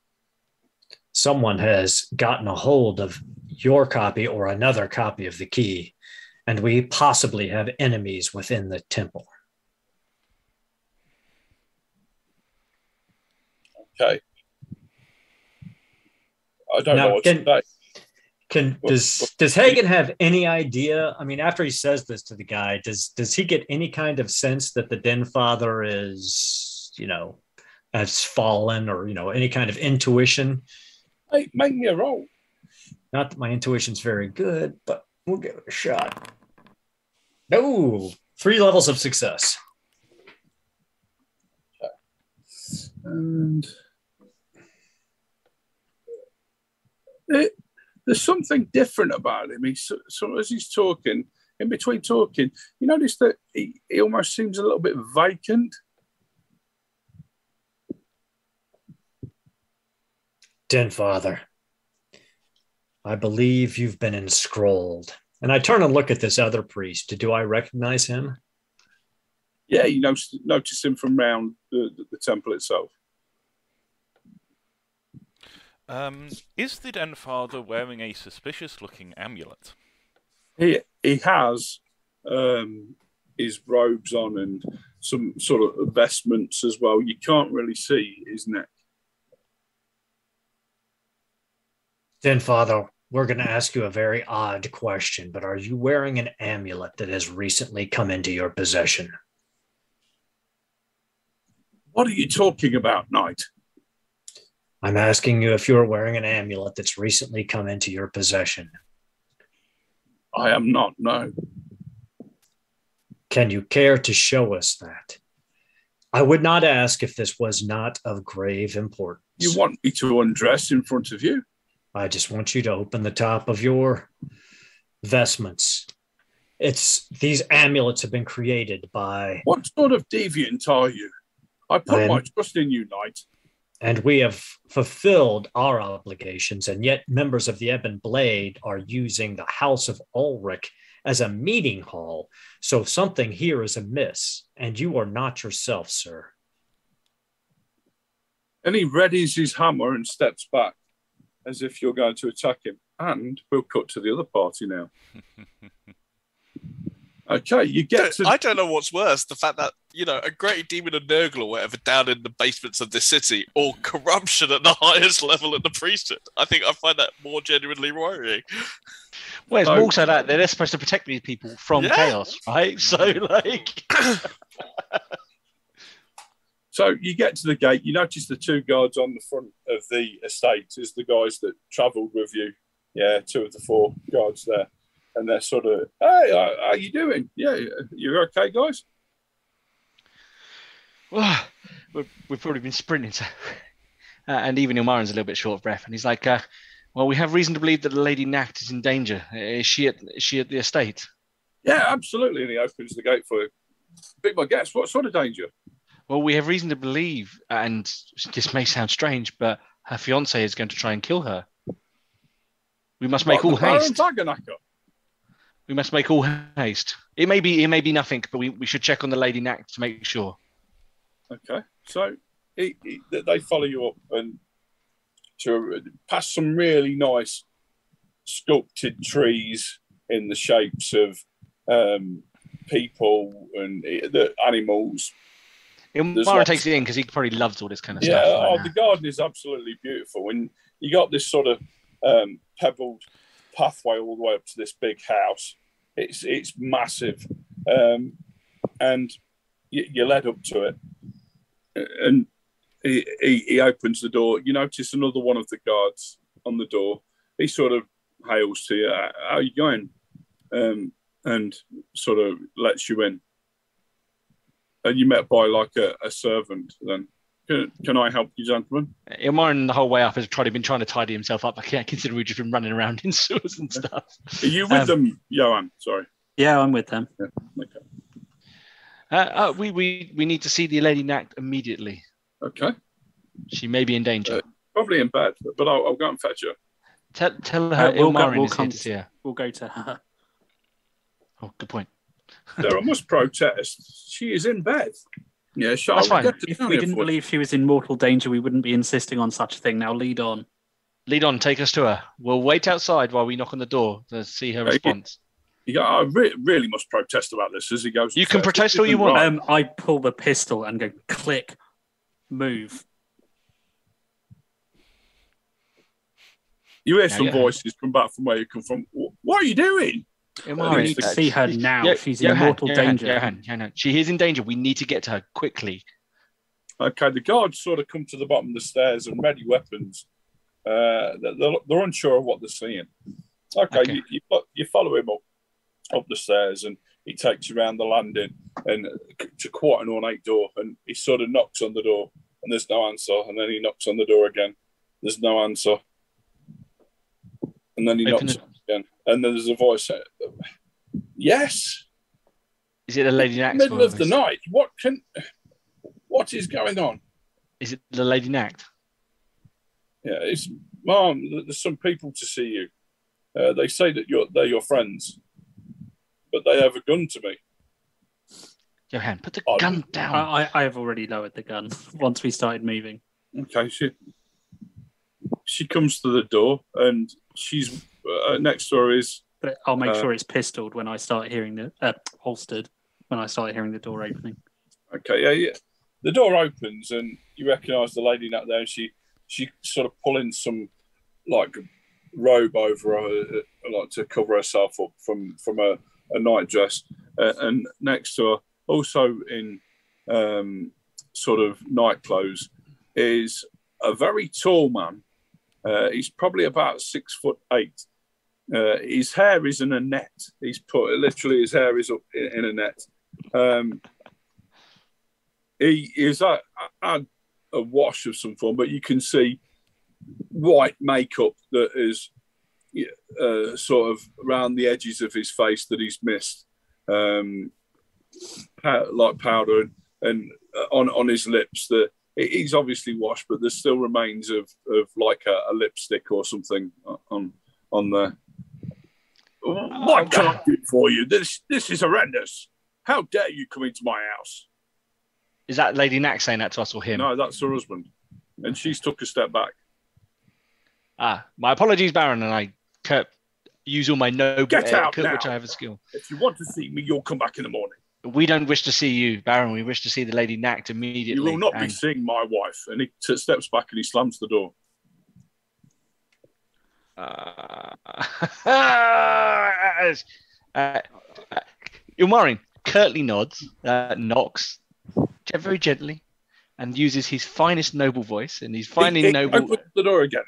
someone has gotten a hold of your copy or another copy of the key, and we possibly have enemies within the temple." Okay. I don't Now, know what to can- say. Can Well, does well, does Hagen have any idea? I mean, after he says this to the guy, does does he get any kind of sense that the Den Father is, you know, has fallen, or you know, any kind of intuition? Hey, make me a roll. Not that my intuition's very good, but we'll give it a shot. No, three levels of success. And there's something different about him. He's so, so as he's talking, in between talking, you notice that he, he almost seems a little bit vacant. Den Father, I believe you've been enscrolled. And I turn and look at this other priest. Do I recognize him? Yeah, you notice, notice him from round the, the, the temple itself. Um, is the Den Father wearing a suspicious-looking amulet? He he has um, his robes on and some sort of vestments as well. You can't really see his neck. Den Father, we're going to ask you a very odd question, but are you wearing an amulet that has recently come into your possession? What are you talking about, Knight? I'm asking you if you're wearing an amulet that's recently come into your possession. I am not. No. Can you care to show us that? I would not ask if this was not of grave importance. You want me to undress in front of you? I just want you to open the top of your vestments. It's these amulets have been created by, What sort of deviant are you? I put I am- my trust in you, Knight. And we have fulfilled our obligations, and yet members of the Ebon Blade are using the House of Ulric as a meeting hall. So something here is amiss, and you are not yourself, sir. And he readies his hammer and steps back as if you're going to attack him. And we'll cut to the other party now. Okay, you get to. I don't know what's worse the fact that, you know, a great demon of Nurgle or whatever down in the basements of this city, or corruption at the highest level in the priesthood. I think I find that more genuinely worrying. Well, it's So- more so that they're supposed to protect these people from Yeah. chaos, right? So, like, So you get to the gate. You notice the two guards on the front of the estate is the guys that travelled with you. Yeah, two of the four guards there, and they're sort of, "Hey, how, how you doing? Yeah, you're okay, guys?" Well, we've, probably been sprinting. So, uh, and even Ilmarin's a little bit short of breath, and he's like, uh, "Well, we have reason to believe that the Lady Nacht is in danger. Is she at is she at the estate?" Yeah, absolutely. And he opens the gate for you. Be my guess. What sort of danger? Well, we have reason to believe, and this may sound strange, but her fiance is going to try and kill her. We must make What, all haste. We must make all haste. It may be, it may be nothing, but we, we should check on the lady Knack to make sure. Okay, so he, he, they follow you up and to past some really nice sculpted trees in the shapes of um, people and the animals. Mara takes it in because he probably loves all this kind of Yeah, stuff. oh, the garden is absolutely beautiful, and you got this sort of um, pebbled pathway all the way up to this big house. It's it's massive, um, and you, you led up to it, and he, he, he opens the door. You notice another one of the guards on the door. He sort of hails to you. How are you going? Um, and sort of lets you in. And you met by like a, a servant. Then can, can I help you, gentlemen? Ilmarin the whole way up has tried, been trying to tidy himself up. I can't consider we've just been running around in sewers and stuff. Are you with Um, them, Johan? Sorry. Yeah, I'm with them. Okay. Uh, uh, we, we, we need to see the lady Knack immediately. Okay. She may be in danger. Uh, Probably in bed, but I'll, I'll go and fetch her. tell, tell Uh, her we'll go- we'll is here come to see her. We'll go to her. Oh, good point. There, I must protest. She is in bed. Yeah, shall That's fine. If we didn't believe she was in mortal danger, we wouldn't be insisting on such a thing. Now lead on. Lead on, take us to her. We'll wait outside while we knock on the door to see her Okay. response. You go, I re- really must protest about this as he goes. You can protest all you want. Um, I pull the pistol and go click, move. You hear Yeah, some yeah. voices come back from where you come from. What are you doing? Ilmarin, we need to see her now. Yo- She's in Johan, mortal Johan, danger. Johan, Johan, she is in danger. We need to get to her quickly. Okay, the guards sort of come to the bottom of the stairs and ready weapons. Uh, they're, they're- they're unsure of what they're seeing. Okay, Okay. You, you, you follow him up up the stairs and he takes you around the landing and to quite an ornate door and he sort of knocks on the door and there's no answer and then he knocks on the door again. There's no answer. And then he Open knocks the- again. And then there's a voice. Yes, Is it the lady Knack? middle of the night. What can? What is going on? Is it the lady Knack? Yeah, it's mom. There's some people to see you. Uh, they say that you're they're your friends, but they have a gun to me. Johan, put the Oh, gun down. I, I, I have already lowered the gun once we started moving. Okay, she she comes to the door and she's uh, next door is But I'll make Uh, sure it's pistoled when I start hearing the uh, holstered when I start hearing the door opening. okay. Yeah, yeah. The door opens and you recognise the lady out there. And she she sort of pulling some like robe over her, uh, like to cover herself up from from a, a night dress. Uh, and next to her, also in um, sort of night clothes, is a very tall man. Uh, he's probably about six foot eight. Uh, his hair is in a net. He's put literally his hair is up in, in a net. Um, he is a, a, a wash of some form, but you can see white makeup that is uh, sort of around the edges of his face that he's missed, um, like powder, and, and uh, on on his lips that he's obviously washed, but there's still remains of, of like a, a lipstick or something on on there. What can I do for you? This this is horrendous. How dare you come into my house? Is that Lady Knack saying that to us or him? No, that's her husband. And she's took a step back. Ah, my apologies, Baron, and I curt, use all my noble Get out etiquette, now. which I have a skill. If you want to see me, you'll come back in the morning. We don't wish to see you, Baron. We wish to see the Lady Knack You will not be seeing my wife. And he t- steps back and he slams the door. Uh, uh, uh, Ilmarin curtly nods, uh, knocks very gently, and uses his finest noble voice and his finely He- he noble. opens the door again.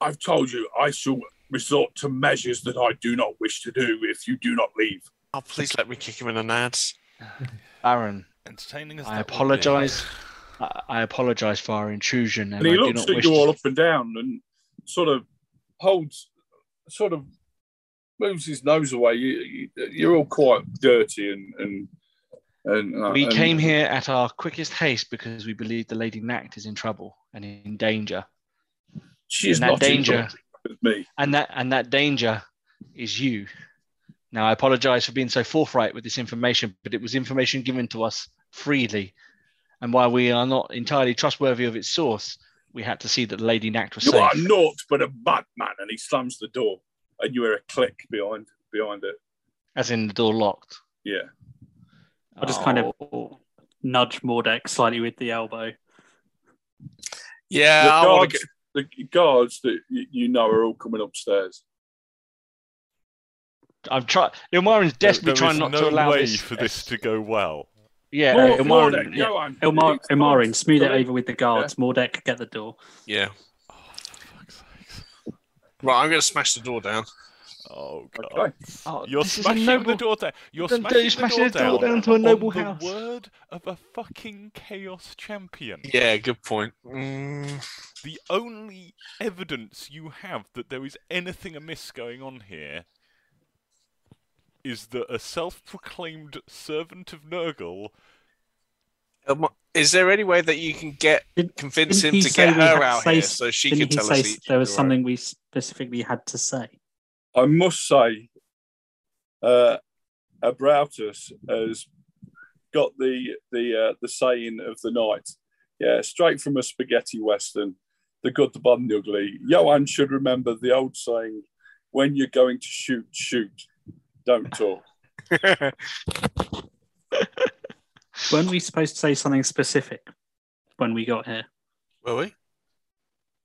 I've told you I shall resort to measures that I do not wish to do if you do not leave. Oh, please let me kick him in the nads. Baron, Entertaining as I that would be. apologize. I, I apologize for our intrusion, and, And he I do looks not at wish you to- all up and down and sort of holds, sort of moves his nose away. You, you, you're all quite dirty and, and And uh, We and- came here at our quickest haste because we believe the Lady Nact is in trouble and in danger. She's and that not in danger- trouble with me. And that and that danger is you. Now I apologize for being so forthright with this information, but it was information given to us freely. And while we are not entirely trustworthy of its source, we had to see that the Lady Nact was You safe. are naught but a madman, and he slams the door, and you hear a click behind behind it. As in the door locked. Yeah. I just kind of Oh. nudge Mordek slightly with the elbow. Yeah, the I want guards, to the guards that you know are all coming upstairs. I'm trying. Ilmarin's desperately There- there trying not no to allow way this for this to go well. Yeah, More- uh, Ilmarin. than- yeah. Johan, Ilmar, Ilmarin, smooth it over with the guards. Mordek, get the door. Yeah. Oh, for fuck's sakes. Right, I'm going to smash the door down. Oh, God. Okay. Oh, You're this is smashing noble- the door down. You're Don't- smashing, don't you the door, the door down, down to a noble on house. the word of a fucking chaos champion. Yeah, good point. Mm, The only evidence you have that there is anything amiss going on here is that a self-proclaimed servant of Nurgle. um, is there any way that you can get Did- convince didn't him to get we had her to out say here s- so she can he tell say us there was other? something we specifically had to say? I must say, uh, Abrautus has got the the uh, the saying of the night. Yeah, straight from a spaghetti western. The good, the bad, and the ugly. Johan should remember the old saying: "When you're going to shoot, shoot. Don't talk." Weren't we supposed to say something specific when we got here? Were we?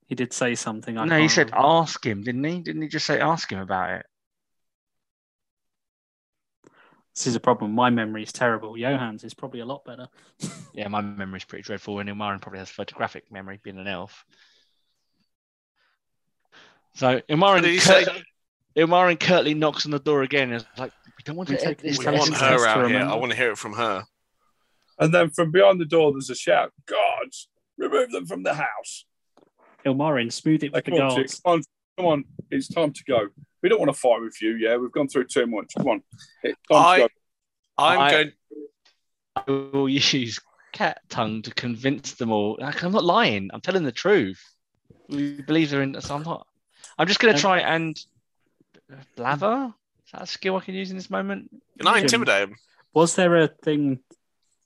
He did say something. I No, he said remember. ask him, didn't he? Didn't he just say ask him about it? This is a problem. My memory is terrible. Johan's is probably a lot better. Yeah, my memory is pretty dreadful, and Ilmarin probably has photographic memory, being an elf. So Ilmarin, What did he say? curt- Ilmarin curtly knocks on the door again. And is like, we don't want to take- take this. We want her out here. I want to hear it from her. And then from behind the door, there's a shout: "Guards, remove them from the house!" Ilmarin, smooth it Like, with the come on, guards. chick, come on, come on! It's time to go. We don't want to fight with you. Yeah, we've gone through too much. Come on, it's time I- to go. I'm I- going. I will use cat tongue to convince them all. Like, I'm not lying. I'm telling the truth. We believe they're in. So I'm not. I'm just going to try and blather. Is that a skill I can use in this moment? Can I intimidate him? Was there a thing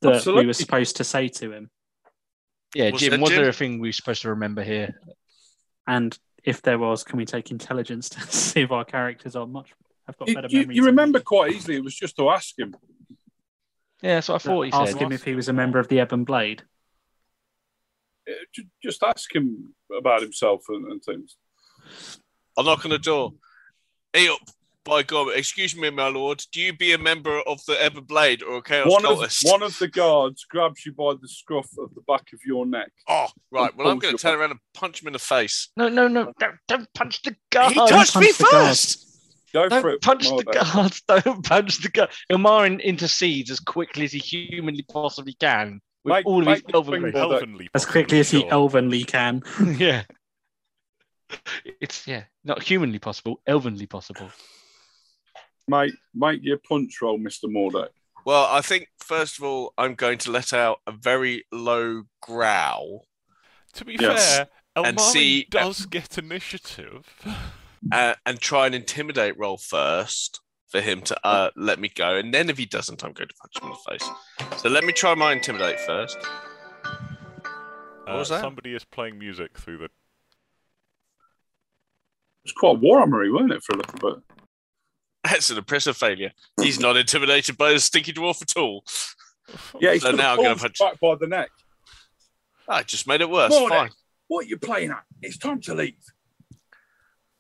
that we were supposed to say to him? Yeah, Was Jim. there, Was Jim? there a thing we're supposed to remember here? And if there was, can we take intelligence to see if our characters are much have got better you, memories? you remember we quite easily. It was just to ask him. Yeah, that's what I do? thought he Ask said. him if he was a member of the Ebon Blade. Ju- Just ask him about himself and, and things. I'll knock on the door. Hey up, by God, excuse me, my lord. Do you be a member of the Everblade or a Chaos One of, one of the guards grabs you by the scruff of the back of your neck. Oh, right. Well, I'm going to turn around and punch him in the face. No, no, no! Don't, don't punch the guard. he touched me first. Go for Don't it. punch the guard. guards! Don't punch the guards! Ilmarin intercedes as quickly as he humanly possibly can with Make- all of his the elven finger- grace. Well, that- Elvenly, As quickly as he sure. elvenly can. yeah. It's yeah, not humanly possible, elvenly possible. Make, make your punch roll, Mr. Mordek. Well, I think, first of all, I'm going to let out a very low growl To be Yes. fair, And see- does get initiative. uh, and try and intimidate roll first for him to uh, let me go. And then if he doesn't, I'm going to punch him in the face. So let me try my intimidate first. Uh, was that? Somebody is playing music through the. It was quite warmery, wasn't it, for a little bit? That's an impressive failure. He's not intimidated by the stinky dwarf at all. Yeah, he's So so now now I'm gonna punch- back by the neck. I just made it worse. Mordek. Fine. What are you playing at? It's time to leave.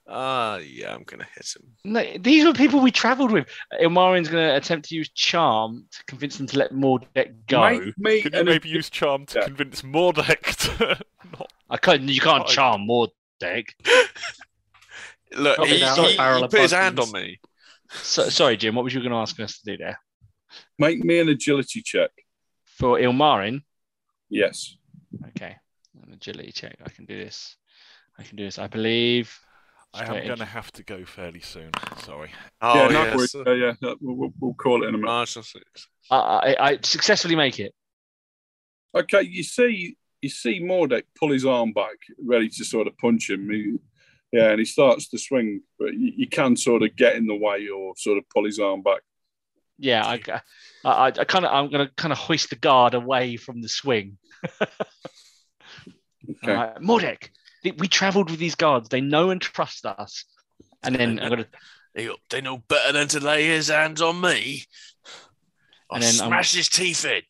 Ah, yeah, I'm going to hit him. No, these were people we travelled with. Ilmarin's going to attempt to use charm to convince them to let Mordek go. Make me Could you an maybe use charm to Yeah. convince Mordek to not? I can't. You can't charm Mordek. Look, Not he, without he- he of put his hand on me. So, sorry, Jim. What was you going to ask us to do there make me an agility check. for Ilmarin? Yes. Okay, an agility check. I can do this. I can do this. I believe. I am going to have to go fairly soon. Sorry. Oh, yeah, no yes. worries. Yeah, yeah, we'll, we'll, we'll call it in a minute. Marshall six. I, I, I successfully make it. Okay, you see, you see Mordek pull his arm back, ready to sort of punch him. He, yeah, and he starts to swing, but you, you can sort of get in the way or sort of pull his arm back. Yeah, I, I, I kind of, I'm going to kind of hoist the guard away from the swing. Okay. Uh, Mordek, we travelled with these guards. They know and trust us. And then I'm going to, They, they know better than to lay his hands on me. I'll And then I'm- smash his teeth in.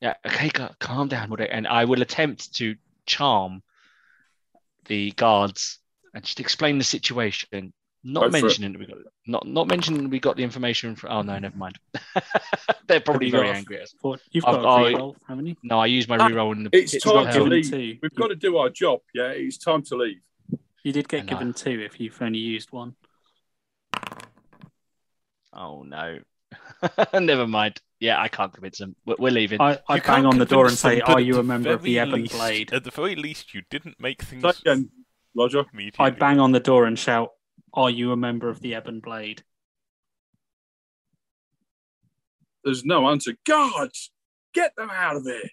yeah, okay, cal- calm down, Mordek. And I will attempt to charm the guards and just explain the situation. Not for it. mentioning that we got not not mentioning we got the information from. Oh no, never mind. They're probably very got- angry at us. You've I've- got a I- reroll, haven't you? No, I used my Ah, reroll in the. It's pits time to leave. two. We've got to do our job. Yeah, it's time to leave. You did get given two if you've only used one. Oh no. Never mind. Yeah, I can't convince them. We're, we're leaving. I, I You bang on the door and convince them, say, "Are you a member of the very Ebon Blade?" At the very least, you didn't make things Say again, Roger. immediately. I bang on the door and shout, "Are you a member of the Ebon Blade?" There's no answer. Guards, get them out of here.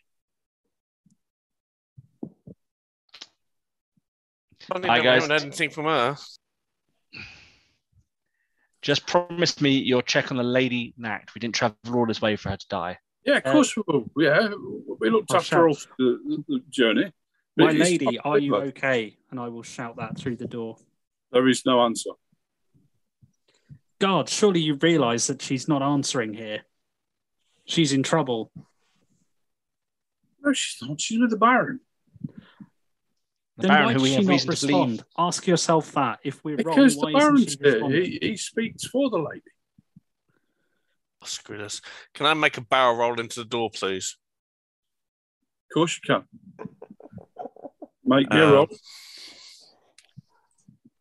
Funny, Hi, never guys. heard anything from her. Just promise me you'll check on the Lady Nact. We didn't travel all this way for her to die. Yeah, of Uh, course we will. Yeah, we looked I'll after all the, the, the journey. My But it's lady, are you over. okay? And I will shout that through the door. There is no answer. God, surely you realise that she's not answering here. She's in trouble. No, she's not. She's with the Baron. The then Baron, why who does we she not to respond? Ask yourself that. If we're Because wrong, the why isn't Baron's she here. He, he speaks for the lady. Oh, screw this. Can I make a barrel roll into the door, please? Of course you can. Make me a Um, roll.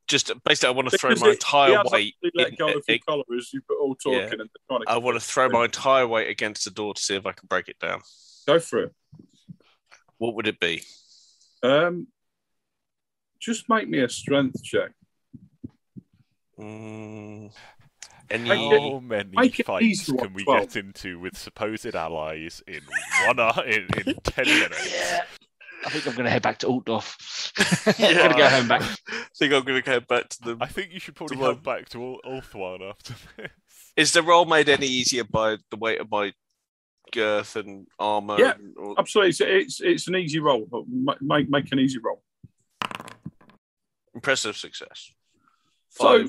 Just basically, I want to throw my it- entire weight. actually let in- of your collar as you've all talking Yeah. and trying I want to throw my entire weight against the door to see if I can break it down. Go for it. What would it be? Um, just make me a strength check. Mm, any How many it fights easy, can we 12. get into with supposed allies in one hour, in, in ten minutes? Yeah. I think I'm going to head back to Altdorf. Yeah. I'm going to go home back. I think I'm going to go back to the. I think you should probably Tomorrow. head back to Ul- Ulthuan after this. Is the roll made any easier by the weight of my girth and armor? Yeah. and all- Absolutely, it's it's, it's an easy roll. but Make make an easy roll. Impressive success. So-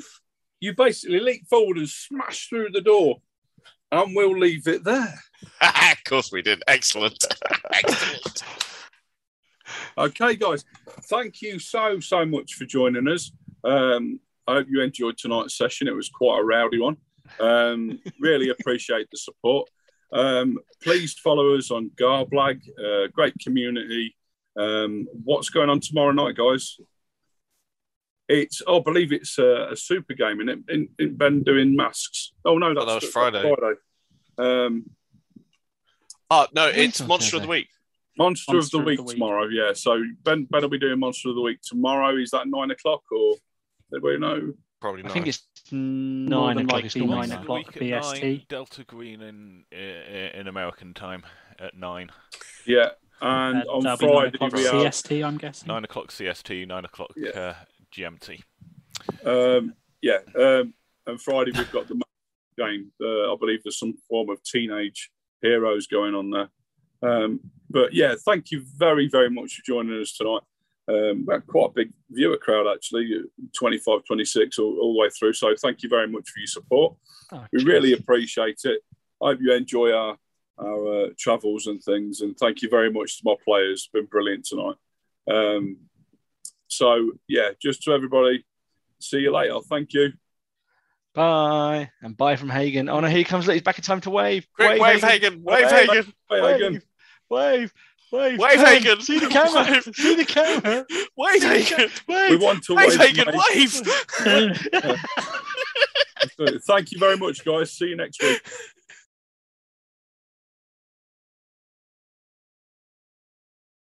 You basically leap forward and smash through the door, and we'll leave it there. of course we did. Excellent. Excellent. Okay, guys, thank you so so much for joining us. Um, I hope you enjoyed tonight's session. It was quite a rowdy one. Um, really appreciate the support. Um, please follow us on Garblag. Uh, great community. Um, what's going on tomorrow night, guys? It's oh, I believe it's a, a super game, and it? In, in Ben doing masks. Oh no, that's that was Friday. Friday. Um, Oh no, it's Monster of the Week. Monster, Monster of the Week tomorrow. Yeah, so Ben Ben will be doing Monster of the Week tomorrow. Is that nine o'clock or anybody know? Probably not. I think it's nine o'clock. It's nine nine. o'clock BST. nine, Delta Green in, in in American time at nine. Yeah, and Uh, on that'll be nine Friday we have CST, I'm guessing. Nine o'clock CST, nine o'clock Yeah. uh, GMT. um, yeah, um, and Friday we've got the game. Uh, I believe there's some form of teenage heroes going on there. Um, but yeah, thank you very very much for joining us tonight. Um, we had quite a big viewer crowd actually, 25, 26 all, all the way through. So thank you very much for your support. Oh, we really appreciate it. I hope you enjoy our our uh, travels and things, and thank you very much to my players. It's been brilliant tonight. Um, so yeah, just to everybody, see you later. Thank you. Bye. And bye from Hagen. Oh no, here he comes. He's back in time to wave. Quick, wave Hagen. Wave Wave. Hagen. Bye, Wave. Hagen. Wave. Wave. Wave Come, Hagen. See the camera. Wave. See the camera. Wave Hagen. ca- We want to Wave wave. Hagen. Wave. Thank you very much, guys. See you next week.